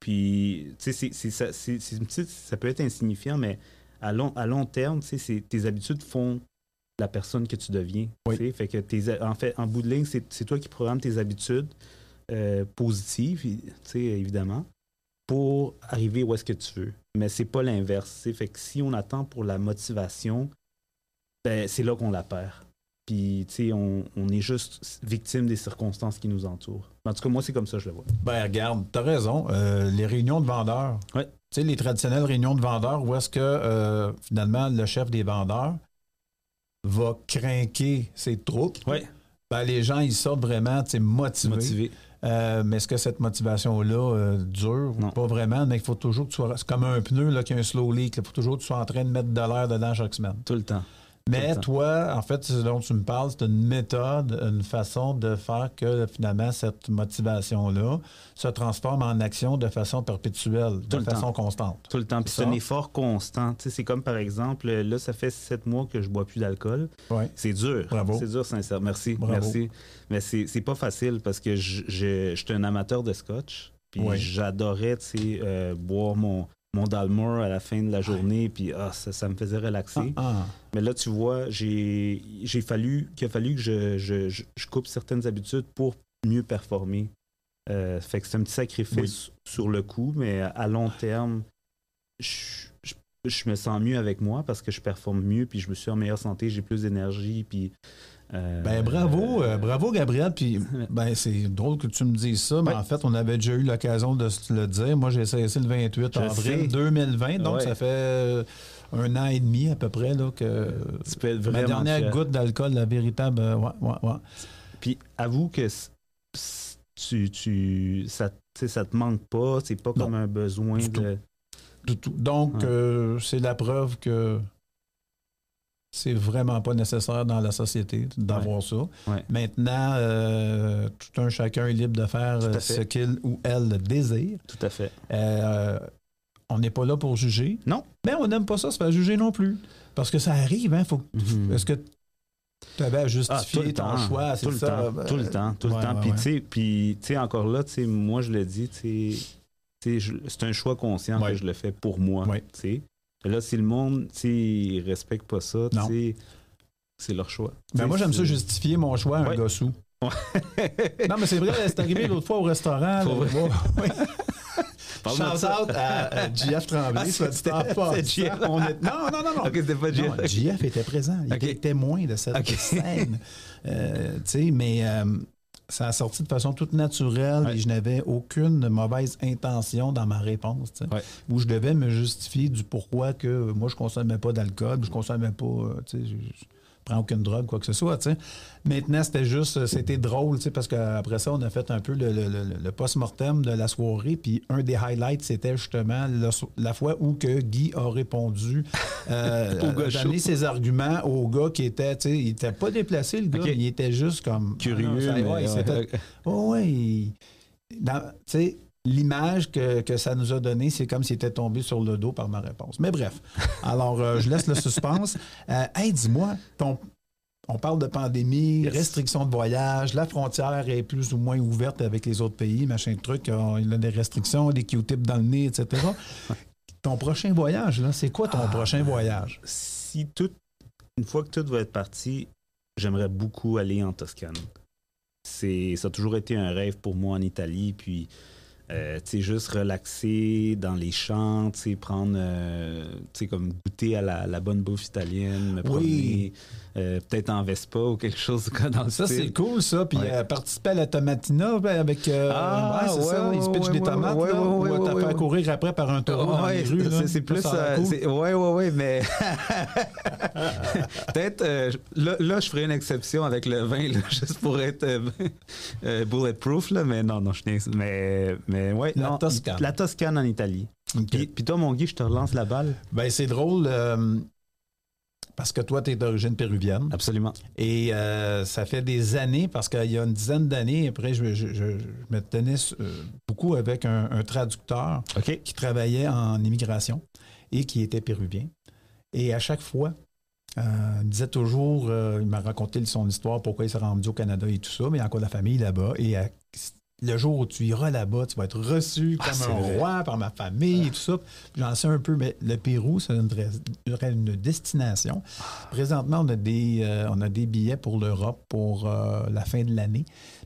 Puis, tu sais, ça, peut être insignifiant, mais à long, à long terme, tu sais, tes habitudes font la personne que tu deviens. Oui. tu sais. Fait que tes, en fait, en bout de ligne, c'est c'est toi qui programmes tes habitudes euh, positives, tu sais, évidemment, pour arriver où est-ce que tu veux. Mais c'est pas l'inverse. tu sais. Fait que si on attend pour la motivation, ben, c'est là qu'on la perd. Puis, tu sais, on, on est juste victime des circonstances qui nous entourent. En tout cas, moi, c'est comme ça que je le vois. Ben, regarde, t'as raison. Euh, les réunions de vendeurs. Ouais. Tu sais, les traditionnelles réunions de vendeurs où est-ce que, euh, finalement, le chef des vendeurs va craquer ses troupes? Ouais. Ben, les gens, ils sortent vraiment, tu sais, motivés. Motivé. Euh, mais est-ce que cette motivation-là euh, dure? Non. Pas vraiment, mais il faut toujours que tu sois... C'est comme un pneu là, qui a un slow leak. Il faut toujours que tu sois en train de mettre de l'air dedans chaque semaine. Tout le temps. Mais toi, en fait, ce dont tu me parles, c'est une méthode, une façon de faire que finalement cette motivation-là se transforme en action de façon perpétuelle, Tout de façon temps. constante. Tout le temps. Puis c'est un effort constant. Tu sais, c'est comme par exemple, là, ça fait sept mois que je bois plus d'alcool. Ouais. C'est dur. Bravo. C'est dur, sincère. Merci. Bravo. Merci. Mais c'est c'est pas facile parce que je, je, je suis un amateur de scotch. Puis Ouais. j'adorais, tu sais, euh, boire mon, mon Dalmore à la fin de la journée. Puis ah, ça, ça me faisait relaxer. Ah, ah. Mais là, tu vois, j'ai j'ai fallu qu'il a fallu que je, je, coupe certaines habitudes pour mieux performer. Euh, fait que c'est un petit sacrifice sur le coup, mais à long terme, je, je, je me sens mieux avec moi parce que je performe mieux, puis je me suis en meilleure santé, j'ai plus d'énergie, puis... euh, Ben bravo, euh, bravo Gabriel. Puis [laughs] ben c'est drôle que tu me dises ça, mais en fait, on avait déjà eu l'occasion de se le dire. Moi, j'ai cessé le 28 Je avril sais. 2020, donc ça fait euh, un an et demi à peu près là que Tu peux être ma dernière fier. goutte d'alcool, la véritable. euh, ouais, ouais, ouais. Puis avoue que tu, tu, ça, ça te manque pas, c'est pas Non, comme un besoin du de. Du tout. Donc, c'est la preuve que c'est vraiment pas nécessaire dans la société d'avoir ça. Ouais. Maintenant, euh, tout un chacun est libre de faire Tout euh, ce qu'il ou elle désire. Tout à fait. Euh, on n'est pas là pour juger. Non. Mais on n'aime pas ça se faire juger non plus. Parce que ça arrive, hein. Faut Mhm. Est-ce que tu avais à Ah, justifier ton choix? C'est tout le ça? temps, ben, tout le temps, tout le temps. ouais, Puis tu sais, puis tu sais encore là, tu sais, moi je le dis, tu sais, c'est un choix conscient que je le fais pour moi. Tu sais. Là, si le monde, tu sais, il respecte pas ça, tu Non. sais, c'est leur choix. Ben sais, moi, j'aime ça justifier mon choix à un Ouais. gars sous. Non, mais c'est vrai, c'est arrivé l'autre fois au restaurant. [laughs] Shout ça. out à, JF Tremblay, Ah, JF. Non, non, non, non. [laughs] Ok, c'était pas Jeff. JF était présent. Il était témoin de cette scène. Euh, tu sais, mais euh, ça a sorti de façon toute naturelle Ouais. et je n'avais aucune mauvaise intention dans ma réponse. Ouais. Où je devais me justifier du pourquoi que moi, je consommais pas d'alcool, je consommais pas, euh, je, je prends aucune drogue, quoi que ce soit. Maintenant, c'était juste, euh, c'était drôle, parce qu'après ça, on a fait un peu le, le- le- le post-mortem de la soirée. Puis un des highlights, c'était justement la, fois où que Guy a répondu, euh, [laughs] a donné ses arguments au gars qui était, tu sais, il était pas déplacé, le gars, il était juste comme Curieux, Ah non, ça- mais ouais. Oh, [laughs] il- dans- sais, l'image que, que ça nous a donné, c'est comme s'il était tombé sur le dos par ma réponse. Mais bref, [laughs] alors euh, je laisse le suspense. Euh, hey, dis-moi, ton- on parle de pandémie, Yes. restrictions de voyage, la frontière est plus ou moins ouverte avec les autres pays, machin de truc, euh, il y a des restrictions, des Q-tips dans le nez, etc. [laughs] ton prochain voyage, là, c'est quoi ton Ah, prochain voyage? Si tout, une fois que tout va être parti, j'aimerais beaucoup aller en Toscane. C'est, ça a toujours été un rêve pour moi en Italie, puis euh, tu sais, juste relaxer dans les champs, tu sais, prendre, euh, tu sais, comme goûter à la, la bonne bouffe italienne, me promener, euh, peut-être en Vespa ou quelque chose comme dans le Ça, c'est cool, ça. Puis Ouais. euh, participer à la Tomatina avec. euh, Ah, ouais, c'est ouais, ça. ils se pitchent des tomates, ouais, là, ouais, ou ouais, t'as ouais, fait courir après par un taureau dans les rues. c'est, plus. Ouais, ouais, ouais, mais. [laughs] Peut-être. euh, là, là, je ferai une exception avec le vin, là, [laughs] juste pour être [laughs] bulletproof, là, mais non, non, je niaise. Mais, mais ouais. La non, Toscane. La Toscane en Italie. OK. Puis, puis toi, mon Guy, je te relance la balle. Ben, c'est drôle euh, parce que toi, tu es d'origine péruvienne. Absolument. Et euh, ça fait des années, parce qu'il y a une dizaine d'années, après, je, je- je- je me tenais euh, beaucoup avec un, un traducteur qui travaillait en immigration et qui était péruvien. Et à chaque fois, euh, il me disait toujours, euh, il m'a raconté son histoire, pourquoi il s'est rendu au Canada et tout ça, mais il y a encore de la famille là-bas. Et à- le jour où tu iras là-bas, tu vas être reçu Ah, comme un vrai. roi par ma famille et tout ça. J'en sais un peu, mais le Pérou, c'est une, une destination. Présentement, on a des, euh, on a des billets pour l'Europe pour euh, la fin de l'année.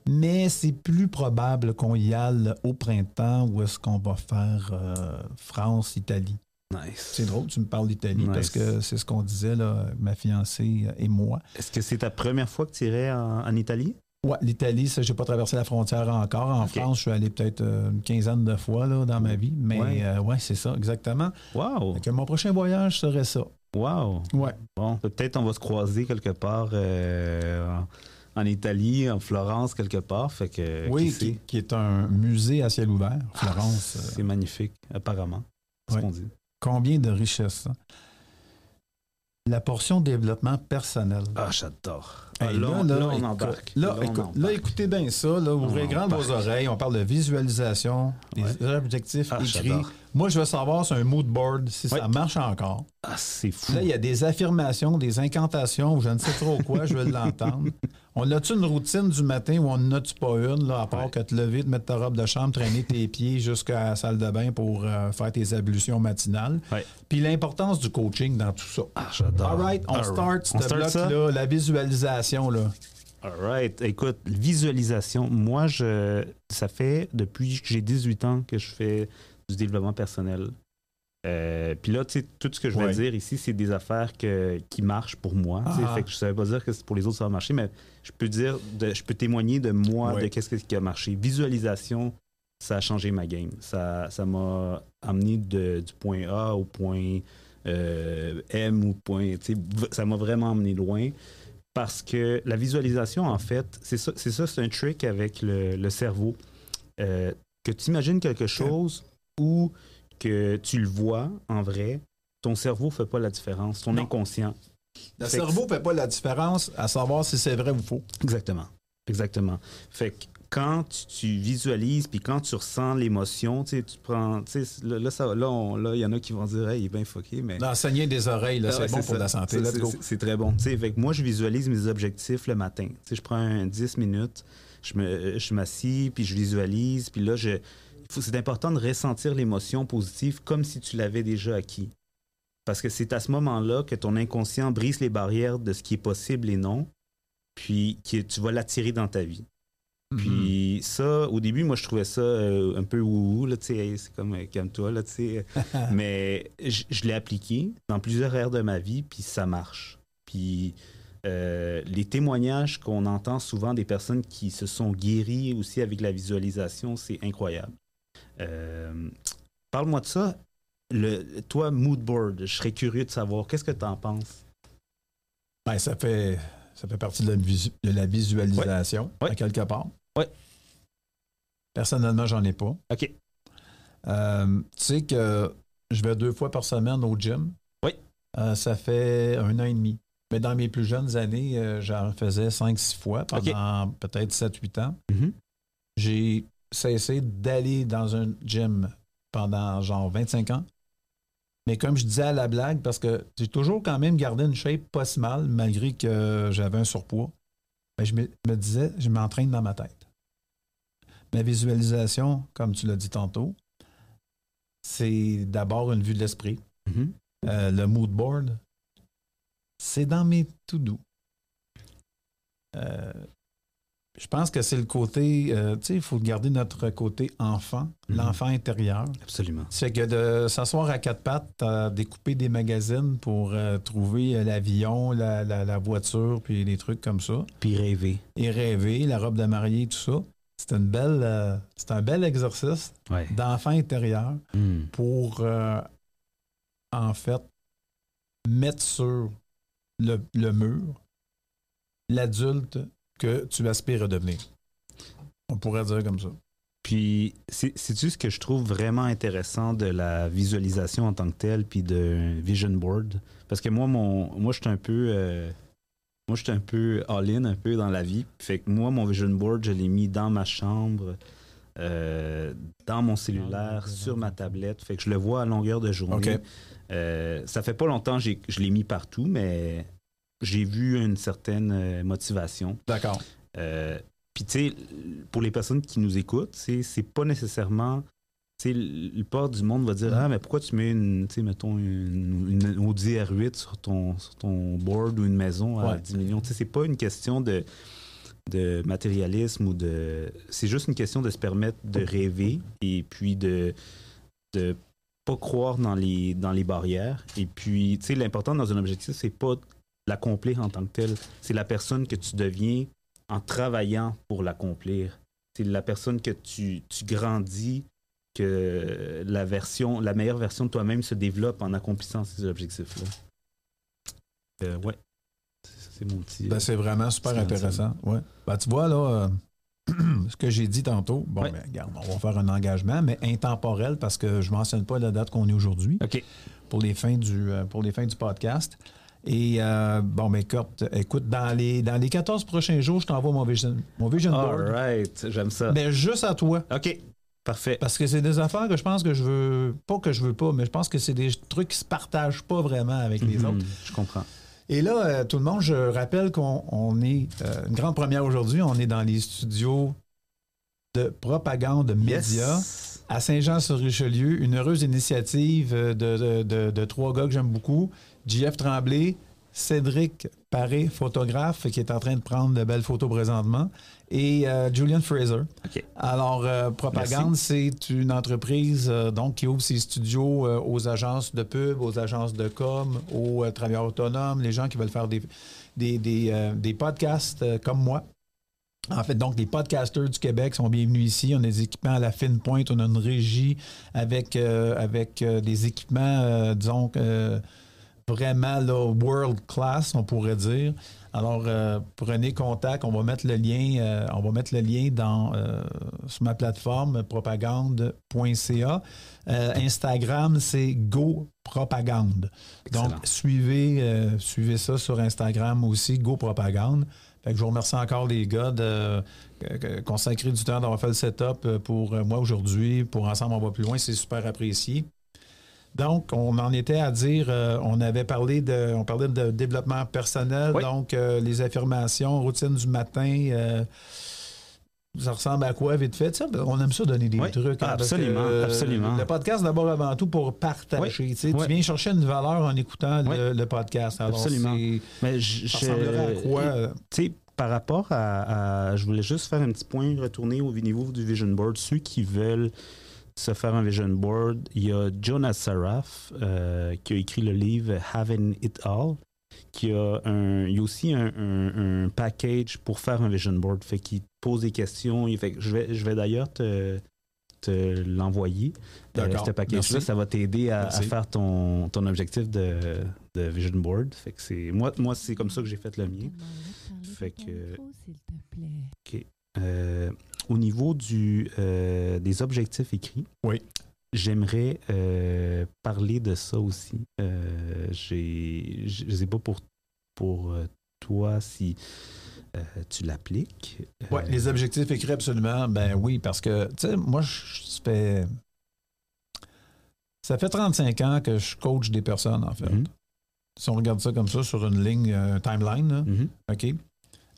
Mais c'est plus probable qu'on y aille au printemps ou est-ce qu'on va faire euh, France, Italie. Nice. C'est drôle, tu me parles d'Italie Nice. parce que c'est ce qu'on disait, là, ma fiancée et moi. Est-ce que c'est ta première fois que tu irais en, en Italie? Ouais, l'Italie, ça, j'ai pas traversé la frontière encore. En. France, je suis allé peut-être euh, une quinzaine de fois là, dans ma vie. Mais Ouais. euh, ouais, c'est ça, exactement. Wow! Que mon prochain voyage serait ça. Wow! Ouais. Bon, peut-être on va se croiser quelque part euh, en, Italie, en Florence, quelque part. Fait que, oui, qui qui, qui est un musée à ciel ouvert, Florence. Ah, euh, C'est magnifique, apparemment. Ouais. ce qu'on dit. combien de richesses, ça? La portion développement personnel. Ah, j'adore. Hey, Ah, là, là, on embarque. Là, écoute- là, écoutez bien ça. Là, ouvrez grand vos oreilles. On parle de visualisation, des objectifs Ah, écrits. Moi, je veux savoir sur un mood board si Ouais. ça marche encore. Ah, c'est fou. Là, il y a des affirmations, des incantations, ou je ne sais trop quoi, je veux l'entendre. [laughs] On a-tu une routine du matin ou on n'en a-tu pas une, là, à part Ouais. que te lever, te mettre ta robe de chambre, traîner tes pieds jusqu'à la salle de bain pour euh, faire tes ablutions matinales? Puis l'importance du coaching dans tout ça. Ah, j'adore. All right, on All start right. ce On start ça? bloc-là, la visualisation. Là. All right. Écoute, visualisation. Moi, je, ça fait depuis que j'ai 18 ans que je fais du développement personnel. Euh, Puis là, tu sais, tout ce que je vais Ouais. dire ici, c'est des affaires que, qui marchent pour moi. Ah. Fait que je ne savais pas dire que c'est pour les autres ça va marcher, mais je peux dire, de- je peux témoigner de moi, Ouais. de qu'est-ce qui a marché. Visualisation, ça a changé ma game. Ça ça m'a amené de- du point A au point euh, M ou point. Ça m'a vraiment amené loin. Parce que la visualisation, en fait, c'est ça, c'est ça, c'est un trick avec le, le cerveau. Euh, que tu imagines quelque chose ou que tu le vois en vrai, ton cerveau fait pas la différence, ton Non. inconscient. Le Fait que- cerveau ne fait pas la différence à savoir si c'est vrai ou faux. Exactement. Exactement. Fait que quand tu, tu visualises, puis quand tu ressens l'émotion, tu sais, tu prends. Là, là, ça- là, on- là, il y en a qui vont dire, hey, il est bien fucké, mais. Saigner des oreilles, là, Ah c'est bon pour ça. la santé. C'est- très bon. Tu sais, fait que moi, je visualise mes objectifs le matin. Je prends un 10 minutes, je me, je m'assis, puis je visualise, puis là, je, c'est important de ressentir l'émotion positive comme si tu l'avais déjà acquis. Parce que c'est à ce moment-là que ton inconscient brise les barrières de ce qui est possible et non, puis que tu vas l'attirer dans ta vie. Mhm. Puis ça, au début, moi, je trouvais ça euh, un peu ouhou, là, tu sais, hey, c'est comme, euh, calme-toi, là, tu sais. [laughs] Mais je, je l'ai appliqué dans plusieurs aires de ma vie, puis ça marche. Puis euh, les témoignages qu'on entend souvent des personnes qui se sont guéries aussi avec la visualisation, c'est incroyable. Euh, Parle-moi de ça. Le, toi, mood board, je serais curieux de savoir, qu'est-ce que tu en penses? Ben, ça, fait, ça fait partie de la, visu- de la visualisation, à quelque part. Ouais. Personnellement, j'en ai pas. OK. Euh, tu sais que je vais deux fois par semaine au gym. Oui. Euh, ça fait un an et demi. Mais dans mes plus jeunes années, euh, j'en faisais cinq, six fois pendant peut-être 7-8 ans. Mhm. J'ai cessé d'aller dans un gym pendant genre 25 ans. Mais comme je disais à la blague, parce que j'ai toujours quand même gardé une shape pas si mal, malgré que j'avais un surpoids, ben, je me, me disais, je m'entraîne dans ma tête. Ma visualisation, comme tu l'as dit tantôt, c'est d'abord une vue de l'esprit. Mhm. Euh, le mood board, c'est dans mes tout doux. Euh, je pense que c'est le côté, euh, tu sais, il faut garder notre côté enfant, Mhm. l'enfant intérieur. Absolument. C'est que de s'asseoir à quatre pattes, à découper des magazines pour euh, trouver l'avion, la, la- la voiture, puis des trucs comme ça, Puis rêver. et rêver, la robe de mariée, tout ça, c'est une belle, euh, c'est un bel exercice Ouais. d'enfant intérieur Mm. pour, euh, en fait, mettre sur le, le mur l'adulte que tu aspires à devenir. On pourrait dire comme ça. Puis, c'est- c'est-tu ce que je trouve vraiment intéressant de la visualisation en tant que telle, puis de vision board? Parce que moi, mon, moi, je suis un peu, euh, moi, je suis un peu all-in un peu dans la vie. Fait que moi, mon vision board, je l'ai mis dans ma chambre, euh, dans mon cellulaire, sur ma tablette. Fait que je le vois à longueur de journée. OK. Euh, ça fait pas longtemps que j'ai- je l'ai mis partout, mais j'ai vu une certaine euh, motivation. D'accord. Euh, Puis, tu sais, pour les personnes qui nous écoutent, c'est c'est pas nécessairement. Le port du monde va dire. Ah, mais pourquoi tu mets une, mettons, une, une Audi R8 sur ton, sur ton board ou une maison à Ouais. 10 millions? C'est pas une question de, de matérialisme ou de. C'est juste une question de se permettre de rêver et puis de. de pas croire dans les, dans les barrières. Et puis, tu sais, l'important dans un objectif, c'est pas l'accomplir en tant que tel. C'est la personne que tu deviens en travaillant pour l'accomplir. C'est la personne que tu, tu grandis, que la version, la meilleure version de toi-même se développe en accomplissant ces objectifs-là. Euh, ouais. C'est mon petit. Ben, c'est vraiment super intéressant. Ouais. Ben, tu vois, là, euh, [clears throat] ce que j'ai dit tantôt, bon, Ouais. ben, regarde, on va faire un engagement, mais intemporel parce que je ne mentionne pas la date qu'on est aujourd'hui OK. pour, les fins du, euh, pour les fins du podcast. Et euh, bon, mais écoute, écoute, dans les, dans les 14 prochains jours, je t'envoie mon vision, mon vision board. All right. J'aime ça. Ben, juste à toi. OK. Parfait. Parce que c'est des affaires que je pense que je veux. Pas que je veux pas, mais je pense que c'est des trucs qui se partagent pas vraiment avec les Mhm, autres. Je comprends. Et là, euh, tout le monde, je rappelle qu'on on est euh, une grande première aujourd'hui. On est dans les studios de propagande média Yes. à Saint-Jean-sur-Richelieu. Une heureuse initiative euh, de, de- de- de trois gars que j'aime beaucoup. JF Tremblay, Cédric Paré, photographe, qui est en train de prendre de belles photos présentement, et euh, Julian Fraser. Alors, euh, Propagande, c'est une entreprise euh, donc qui ouvre ses studios aux agences de pub, aux agences de com, aux travailleurs autonomes, les gens qui veulent faire des, des, des, des podcasts comme moi. En fait, donc, les podcasters du Québec sont bienvenus ici. On a des équipements à la fine pointe. On a une régie avec, avec des équipements, disons, vraiment là, world class, on pourrait dire. Alors, euh, prenez contact. On va mettre le lien, euh, on va mettre le lien dans, euh, sur ma plateforme propagande.ca. Instagram, c'est Go Propagande. Donc, suivez, suivez ça sur Instagram aussi, Go Propagande. Fait que je vous remercie encore les gars de consacrer du temps d'avoir fait le setup pour moi aujourd'hui. Pour Ensemble, on va plus loin. C'est super apprécié. Donc, on en était à dire, euh, on avait parlé de, on parlait de développement personnel, Oui. donc euh, les affirmations, routine du matin, euh, ça ressemble à quoi vite fait? Ça, on aime ça donner des Oui, trucs. hein, que, absolument, euh, absolument. Le podcast, d'abord, avant tout, pour partager. Oui, Tu sais, oui. Tu viens chercher une valeur en écoutant le, podcast. Alors, Absolument. Mais je, Ça ressemblerait à quoi? Tu sais, par rapport à, à- Je voulais juste faire un petit point, retourner au niveau du vision board. Ceux qui veulent se faire un vision board, il y a Jonas Saraf euh, qui a écrit le livre Having It All. Qui a un, il y a aussi un, un- un package pour faire un vision board. Fait qu'il te pose des questions. Il fait que je vais, je vais d'ailleurs te, te l'envoyer. Euh, ce package-là, ça va t'aider à, faire ton, ton objectif de, de vision board. Fait que c'est moi, moi c'est comme ça que j'ai fait le mien. Fait que- s'il te plaît. Euh, au niveau du, euh, des objectifs écrits, Oui. j'aimerais euh, parler de ça aussi. Euh, je ne sais pas pour, pour toi si tu l'appliques. Oui, les objectifs écrits, absolument. Ben oui, parce que, tu sais, moi, je ça fait. Ça fait 35 ans que je coach des personnes, en fait. Mhm. Si on regarde ça comme ça sur une ligne, euh, timeline, là, mhm. OK?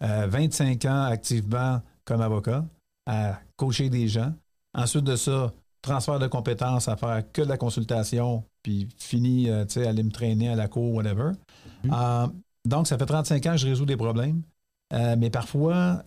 Euh, 25 ans activement comme avocat, à coacher des gens. Ensuite de ça, transfert de compétences à faire que de la consultation, puis fini, euh, tu sais, aller me traîner à la cour, whatever. Mhm. Euh, donc, ça fait 35 ans que je résous des problèmes. Euh, mais parfois,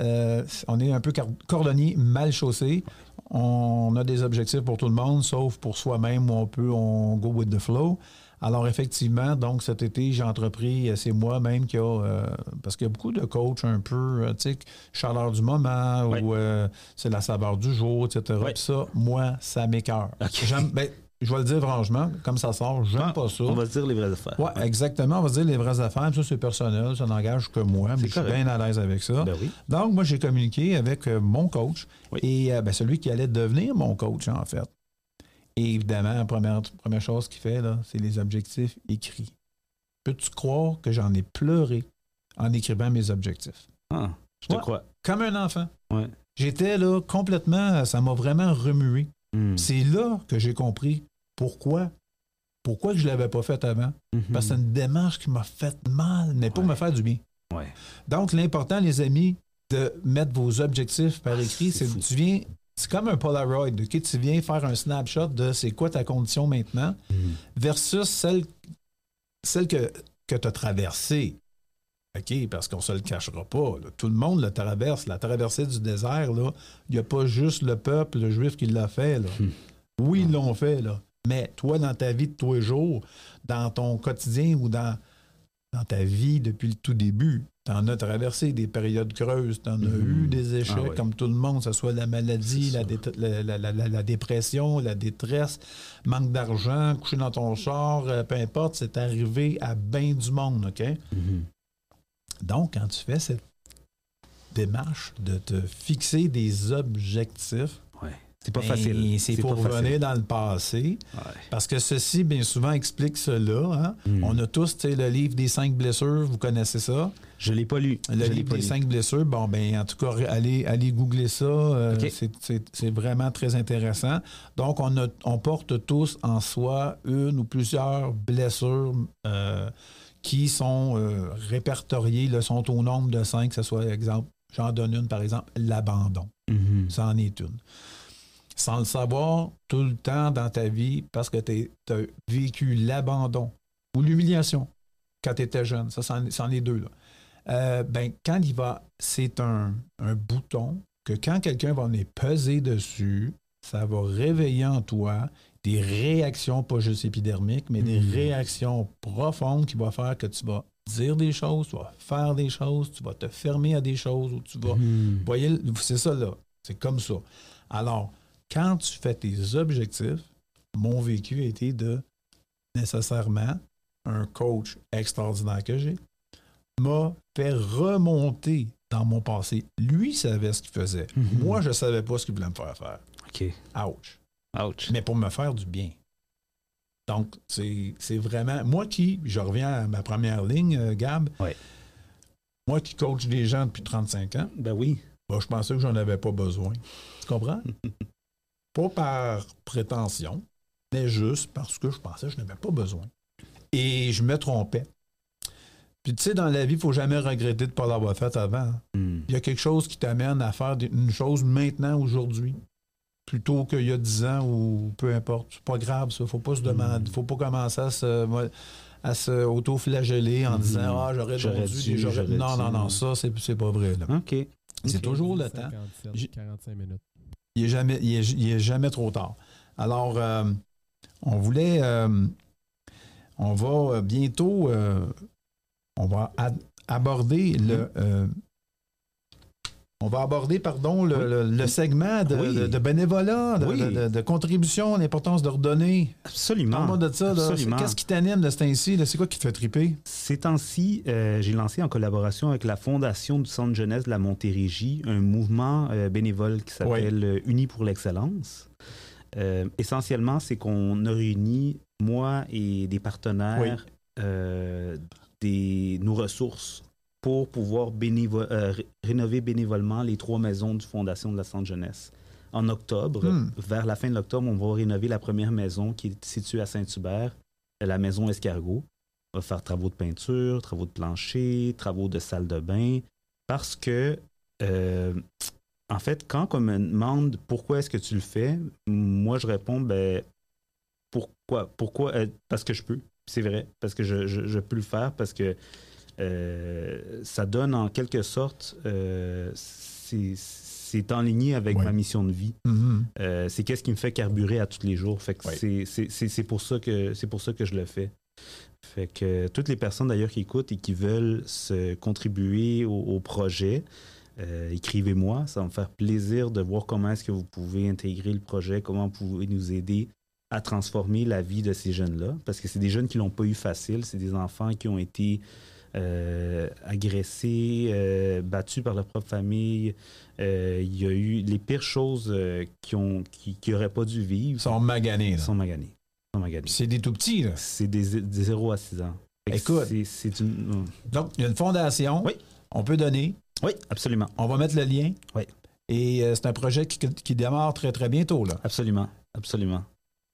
on est un peu cordonnier, mal chaussé. On a des objectifs pour tout le monde, sauf pour soi-même où on peut, on go with the flow. Alors, effectivement, donc cet été, j'ai entrepris, euh, c'est moi-même qui a, euh, parce qu'il y a beaucoup de coachs un peu, euh, tu sais, chaleur du moment, Oui. ou euh, c'est la saveur du jour, etc. Oui. Puis ça, moi, ça m'écœure. J'aime- ben, je vais le dire franchement, comme ça sort, j'aime Ah, pas ça. On va se dire les vraies affaires. Ouais, exactement. On va se dire les vraies affaires. Ça, c'est personnel. Ça n'engage que moi. Mais je suis bien à l'aise avec ça. Ben oui. Donc, moi, j'ai communiqué avec mon coach Oui. et ben, celui qui allait devenir mon coach, en fait. Et évidemment, la première, première chose qu'il fait, là, c'est les objectifs écrits. Peux-tu croire que j'en ai pleuré en écrivant mes objectifs? Ah, je te Ouais. crois. Comme un enfant. Ouais. J'étais là complètement, ça m'a vraiment remué. Hmm. C'est là que j'ai compris pourquoi. Pourquoi je ne l'avais pas fait avant. Mhm. Parce que c'est une démarche qui m'a fait mal, mais pour Ouais. me faire du bien. Donc, l'important, les amis, de mettre vos objectifs par Ah, écrit, c'est c'est que tu viens. C'est comme un Polaroid. ok? Tu viens faire un snapshot de c'est quoi ta condition maintenant Mhm. versus celle, celle que, que tu as traversée. OK? Parce qu'on ne se le cachera pas. là. Tout le monde le traverse. La traversée du désert, il n'y a pas juste le peuple le juif qui l'a fait. Là. Hmm. Oui, ils l'ont fait. Là. Mais toi, dans ta vie de tous les jours, dans ton quotidien ou dans, dans ta vie depuis le tout début, tu en as traversé des périodes creuses, tu en as Mhm. eu des échecs Ah ouais. comme tout le monde, que ce soit la maladie, la, ça. dé- la- la- la- la- la dépression, la détresse, manque d'argent, coucher dans ton char, euh, peu importe, c'est arrivé à bien du monde, OK? Mhm. Donc, quand tu fais cette démarche de te fixer des objectifs, Ouais. C'est pas facile. C'est pour revenir dans le passé. Ouais. Parce que ceci, bien souvent, explique cela. hein. Mhm. On a tous le livre des cinq blessures, vous connaissez ça? Je l'ai pas lu. Le Je livre pas des lu. cinq blessures, bon, ben, en tout cas, allez, allez googler ça. euh, c'est- vraiment très intéressant. Donc, on, a- on porte tous en soi une ou plusieurs blessures euh, qui sont euh, répertoriées, là, sont au nombre de cinq, que ce soit, exemple, j'en donne une, par exemple, l'abandon. Mhm. Ça en est une. Sans le savoir tout le temps dans ta vie parce que tu as vécu l'abandon ou l'humiliation quand tu étais jeune. Ça, c'en est- deux. Là. Euh, ben, quand il va, c'est un, un bouton que quand quelqu'un va venir peser dessus, ça va réveiller en toi des réactions, pas juste épidermiques, mais des Mhm. réactions profondes qui vont faire que tu vas dire des choses, tu vas faire des choses, tu vas te fermer à des choses ou tu vas vous voyez, c'est ça là. C'est comme ça. Alors, quand tu fais tes objectifs, mon vécu a été de nécessairement un coach extraordinaire que j'ai, m'a fait remonter dans mon passé. Lui savait ce qu'il faisait. Mhm. Moi, je savais pas ce qu'il voulait me faire faire. OK. Ouch. Ouch. Mais pour me faire du bien. Donc, c'est vraiment. Moi qui, je reviens à ma première ligne, euh, Gab. Ouais. Moi qui coach des gens depuis 35 ans, Ben oui. bah, je pensais que j'en avais pas besoin. Tu comprends? [laughs] pas par prétention, mais juste parce que je pensais que je n'avais pas besoin. Et je me trompais. Puis tu sais, dans la vie, il ne faut jamais regretter de ne pas l'avoir fait avant. Hmm. Il y a quelque chose qui t'amène à faire une chose maintenant, aujourd'hui, plutôt qu'il y a 10 ans ou peu importe. C'est pas grave, ça. Faut pas se demander. faut pas commencer à se, à se auto-flageller en Mhm. disant Ah, j'aurais dû, j'aurais- Non, non, non, ça, c'est c'est pas vrai. là. OK. C'est toujours le temps. 57, J'ai- 45 minutes. Il n'est jamais, il est- il est jamais trop tard. Alors, euh, on voulait. euh, on va bientôt. euh, on va aborder le. On va aborder, pardon, le, Oui. le- le segment de, Oui. de- de bénévolat, de, Oui. contribution, l'importance de redonner. Absolument. Parle-moi de ça. Qu'est-ce qui t'anime de ce temps-ci? C'est quoi qui te fait triper? Ces temps-ci, euh, j'ai lancé en collaboration avec la Fondation du Centre jeunesse de la Montérégie un mouvement euh, bénévole qui s'appelle euh, Unis pour l'excellence. Euh, essentiellement, c'est qu'on a réuni, moi et des partenaires, des, nos ressources pour pouvoir bénévo- euh, ré- rénover bénévolement les trois maisons du Fondation de la Centre jeunesse. En octobre, Hmm. vers la fin de l'octobre, on va rénover la première maison qui est située à Saint-Hubert, la maison Escargot. On va faire travaux de peinture, travaux de plancher, travaux de salle de bain, parce que, euh, en fait, quand on me demande pourquoi est-ce que tu le fais, moi je réponds, ben, pourquoi? Pourquoi? Euh, parce que je peux, c'est vrai, parce que je, je- je peux le faire, parce que ça donne en quelque sorte, euh, c'est c'est en ligne avec Ouais. ma mission de vie. Mhm. Euh, c'est qu'est-ce qui me fait carburer à tous les jours. Fait que Ouais. c'est- pour ça que c'est pour ça que je le fais. Fait que toutes les personnes d'ailleurs qui écoutent et qui veulent se contribuer au, au projet, euh, écrivez-moi. Ça va me faire plaisir de voir comment est-ce que vous pouvez intégrer le projet, comment vous pouvez nous aider à transformer la vie de ces jeunes-là. Parce que c'est des jeunes qui l'ont pas eu facile. C'est des enfants qui ont été euh, agressés, euh, battus par leur propre famille. Euh, Il y a eu les pires choses euh, qui ont qui, pas dû vivre. Ils sont maganés. là. Ils sont maganés. Sont C'est des tout petits. là. C'est des, des 0 à 6 ans. Fait que Écoute. c'est- C'est une. Donc, il y a une fondation. Oui. On peut donner. Oui, absolument. On va mettre le lien. Oui. Et euh, c'est un projet qui, qui démarre très, très bientôt. Là. Absolument. Absolument.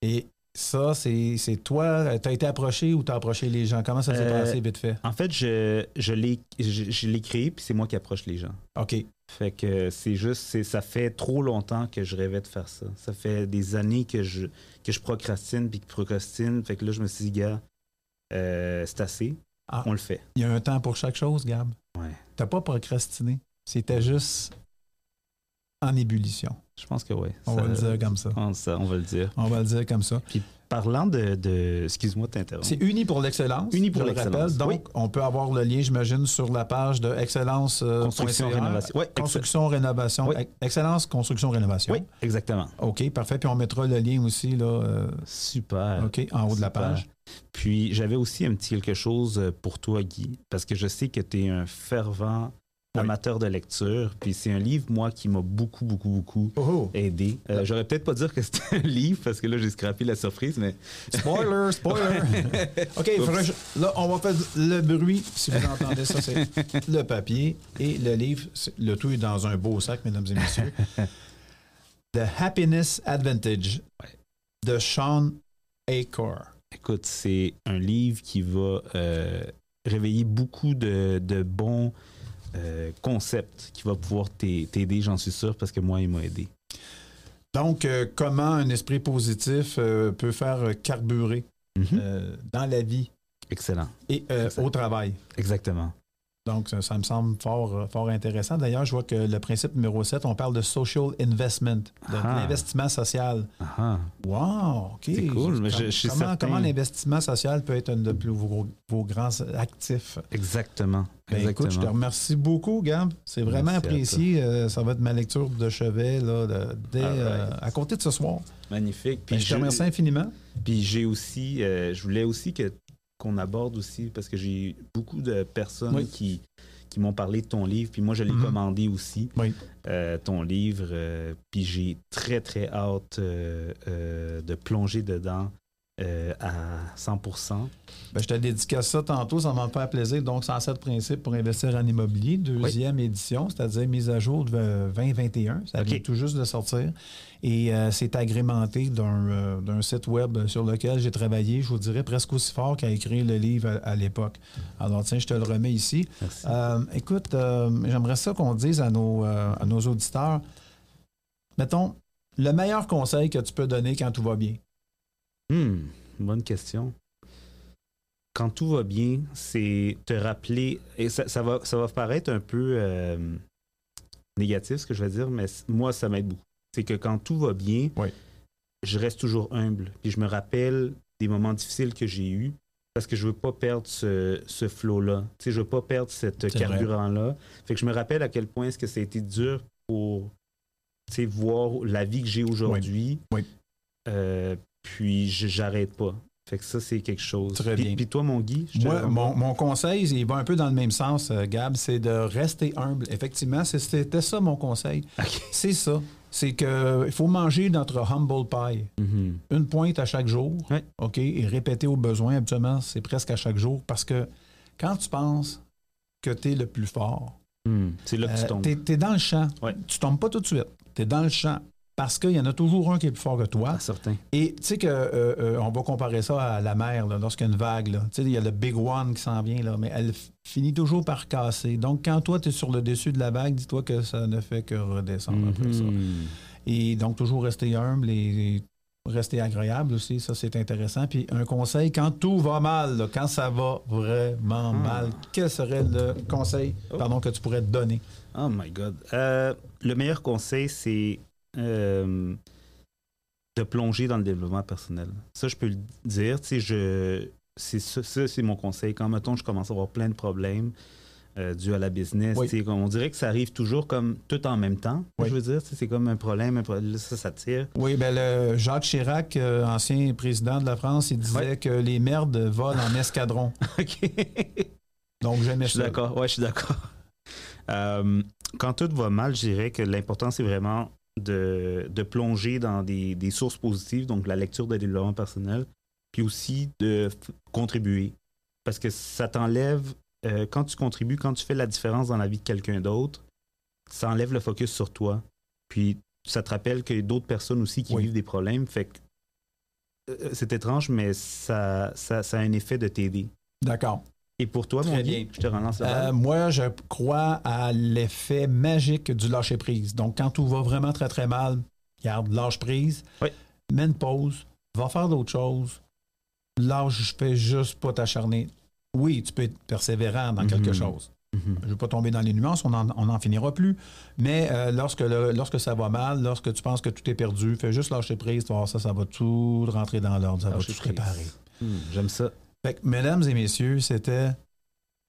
Et ça, c'est c'est toi. Tu as été approché ou tu as approché les gens? Comment ça s'est Euh, passé vite fait? En fait, je, je l'ai je, je l'ai créé, puis c'est moi qui approche les gens. OK. Fait que c'est juste, ça fait trop longtemps que je rêvais de faire ça. Ça fait des années que je, que je procrastine, puis que procrastine. Fait que là, je me suis dit, gars, euh, c'est assez. Ah. On le fait. Il y a un temps pour chaque chose, Gab. Ouais. T'as pas procrastiné. C'était juste en ébullition. Je pense que oui. On va le dire comme ça. On, ça, on va le dire. On va le dire comme ça. Parlant de. de excuse-moi de t'interrompre. C'est Uni pour l'excellence. Uni pour l'excellence. Donc, oui. on peut avoir le lien, j'imagine, sur la page de Excellence. euh, Construction, rénovation. Ouais, Construction, rénovation. Oui. Ex- Excellence, construction, rénovation. Oui, exactement. OK, parfait. Puis on mettra le lien aussi, là, euh, Super. OK, en haut de la page. Puis j'avais aussi un petit quelque chose euh, pour toi, Guy, parce que je sais que tu es un fervent Oui. amateur de lecture. Puis c'est un livre, moi, qui m'a beaucoup, beaucoup, beaucoup Oh, oh. aidé. Euh, J'aurais peut-être pas dire que c'était un livre, parce que là, j'ai scrappé la surprise, mais [laughs] Spoiler, spoiler. [laughs] OK, je- là, on va faire le bruit. Si vous entendez ça, c'est [laughs] le papier et le livre. Le tout est dans un beau sac, mesdames et messieurs. The Happiness Advantage de Sean Acor. écoute, c'est un livre qui va euh, réveiller beaucoup de, de bons euh, concepts qui va pouvoir t'a- t'aider, j'en suis sûr, parce que moi, il m'a aidé. Donc, euh, comment un esprit positif euh, peut faire carburer Mhm. euh, dans la vie Excellent. et au travail? Exactement. Donc, ça, ça me semble fort, euh, fort intéressant. D'ailleurs, je vois que le principe numéro 7, on parle de social investment, de Ah. l'investissement social. Ah ah. Wow, OK. C'est cool, mais je- je comment, comment l'investissement social peut être un de plus vos, vos grands actifs? Exactement. Ben, écoute, je te Exactement. remercie beaucoup, Gab. C'est vraiment Merci apprécié. Euh, ça va être ma lecture de chevet là, de- dès, All right. euh, à côté de ce soir. Magnifique. Puis Puis je te remercie infiniment. Puis j'ai aussi, euh, je voulais aussi que qu'on aborde aussi, parce que j'ai beaucoup de personnes Oui. qui, qui m'ont parlé de ton livre, puis moi, je l'ai Mhm. commandé aussi, Oui. euh, ton livre, euh, puis j'ai très, très hâte euh, de plonger dedans euh, à 100%. Ben, je te dédicace ça tantôt, ça me faire plaisir. Donc, 107 principes pour investir en immobilier, deuxième édition, c'est-à-dire mise à jour de 2021. Ça vient tout juste de sortir. Et euh, c'est agrémenté d'un euh, d'un site web sur lequel j'ai travaillé, je vous dirais, presque aussi fort qu'à écrire le livre à, à l'époque. Alors, tiens, je te le remets ici. Merci. Écoute, j'aimerais ça qu'on dise à nos, à nos auditeurs, mettons, le meilleur conseil que tu peux donner quand tout va bien. Hmm, bonne question. Quand tout va bien, c'est te rappeler, et ça, ça va, ça va paraître un peu euh, négatif ce que je vais dire, mais moi, ça m'aide beaucoup. C'est que quand tout va bien, Oui. je reste toujours humble. Puis je me rappelle des moments difficiles que j'ai eus parce que je veux pas perdre ce, ce flow-là. Tu sais, je veux pas perdre cette vrai. carburant-là. Fait que je me rappelle à quel point est-ce que ça a été dur pour tu sais, voir la vie que j'ai aujourd'hui. Oui. Euh, puis j'arrête pas. Fait que ça, c'est quelque chose. Très puis, bien. puis toi, mon Guy, je Moi, mon, mon conseil, il va un peu dans le même sens, euh, Gab, c'est de rester humble. Effectivement, c'était ça mon conseil. [laughs] C'est ça. C'est qu'il faut manger notre humble pie. Mhm. Une pointe à chaque jour, Ouais. OK, et répéter au besoin. Habituellement, c'est presque à chaque jour parce que quand tu penses que tu es le plus fort, Hmm. C'est là que tu euh, tombes. tu es, dans le champ. Ouais. Tu tombes pas tout de suite. Tu es dans le champ parce qu'il y en a toujours un qui est plus fort que toi. Ah, certain. Et tu sais que euh, euh, on va comparer ça à la mer, lorsqu'il y a une vague. là. Tu sais, il y a le big one qui s'en vient, là, mais elle finit toujours par casser. Donc, quand toi, tu es sur le dessus de la vague, dis-toi que ça ne fait que redescendre après ça. Mhm. Et donc, toujours rester humble et, et rester agréable aussi, ça, c'est intéressant. Puis, un conseil, quand tout va mal, là, quand ça va vraiment Hmm. mal, quel serait le conseil Oh. pardon, que tu pourrais te donner? Oh my God. Euh, le meilleur conseil, c'est euh, de plonger dans le développement personnel. Ça, je peux le dire. Je, c'est ça, ça, c'est mon conseil. Quand, mettons, je commence à avoir plein de problèmes euh, dus à la business, Oui. comme on dirait que ça arrive toujours comme tout en même temps. Oui. Je veux dire, c'est comme un problème, un problème, là, ça, ça tire. Oui, ben le Jacques Chirac, euh, ancien président de la France, il disait que les merdes volent en escadron. [laughs] OK. Donc, jamais Je suis d'accord. Ouais, je suis d'accord. Euh, quand tout va mal, je dirais que l'important, c'est vraiment de, de plonger dans des, des sources positives, donc la lecture de développement personnel, puis aussi de contribuer. Parce que ça t'enlève, euh, quand tu contribues, quand tu fais la différence dans la vie de quelqu'un d'autre, ça enlève le focus sur toi. Puis ça te rappelle qu'il y a d'autres personnes aussi qui Oui. vivent des problèmes. Fait que euh, c'est étrange, mais ça, ça, ça a un effet de t'aider. D'accord. Et pour toi, Très mon bien. je te relance la. Euh, moi, je crois à l'effet magique du lâcher prise. Donc, quand tout va vraiment très, très mal, garde, lâche prise, Oui. mets une pause, va faire d'autres choses. Lâche, je fais juste pas t'acharner. Oui, tu peux être persévérant dans quelque Mhm. chose. Mhm. Je ne vais pas tomber dans les nuances, on n'en finira plus. Mais euh, lorsque, le- lorsque ça va mal, lorsque tu penses que tout est perdu, fais juste lâcher prise, tu vas voir ça, ça va tout rentrer dans l'ordre, ça Lâcher va tout se réparer. Hmm, J'aime ça. Fait que, mesdames et messieurs, c'était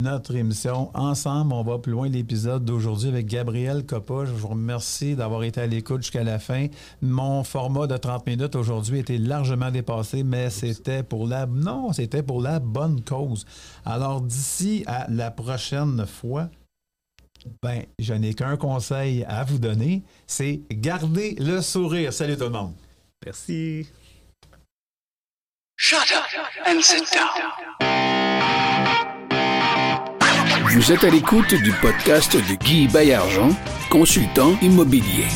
notre émission. Ensemble, on va plus loin l'épisode d'aujourd'hui avec Gabriel Coppa. Je vous remercie d'avoir été à l'écoute jusqu'à la fin. Mon format de 30 minutes aujourd'hui était largement dépassé, mais c'était pour la non, c'était pour la bonne cause. Alors d'ici à la prochaine fois, ben, je n'ai qu'un conseil à vous donner, c'est garder le sourire. Salut tout le monde. Merci. Shut up and sit down. Vous êtes à l'écoute du podcast de Guy Baillargeon, consultant immobilier.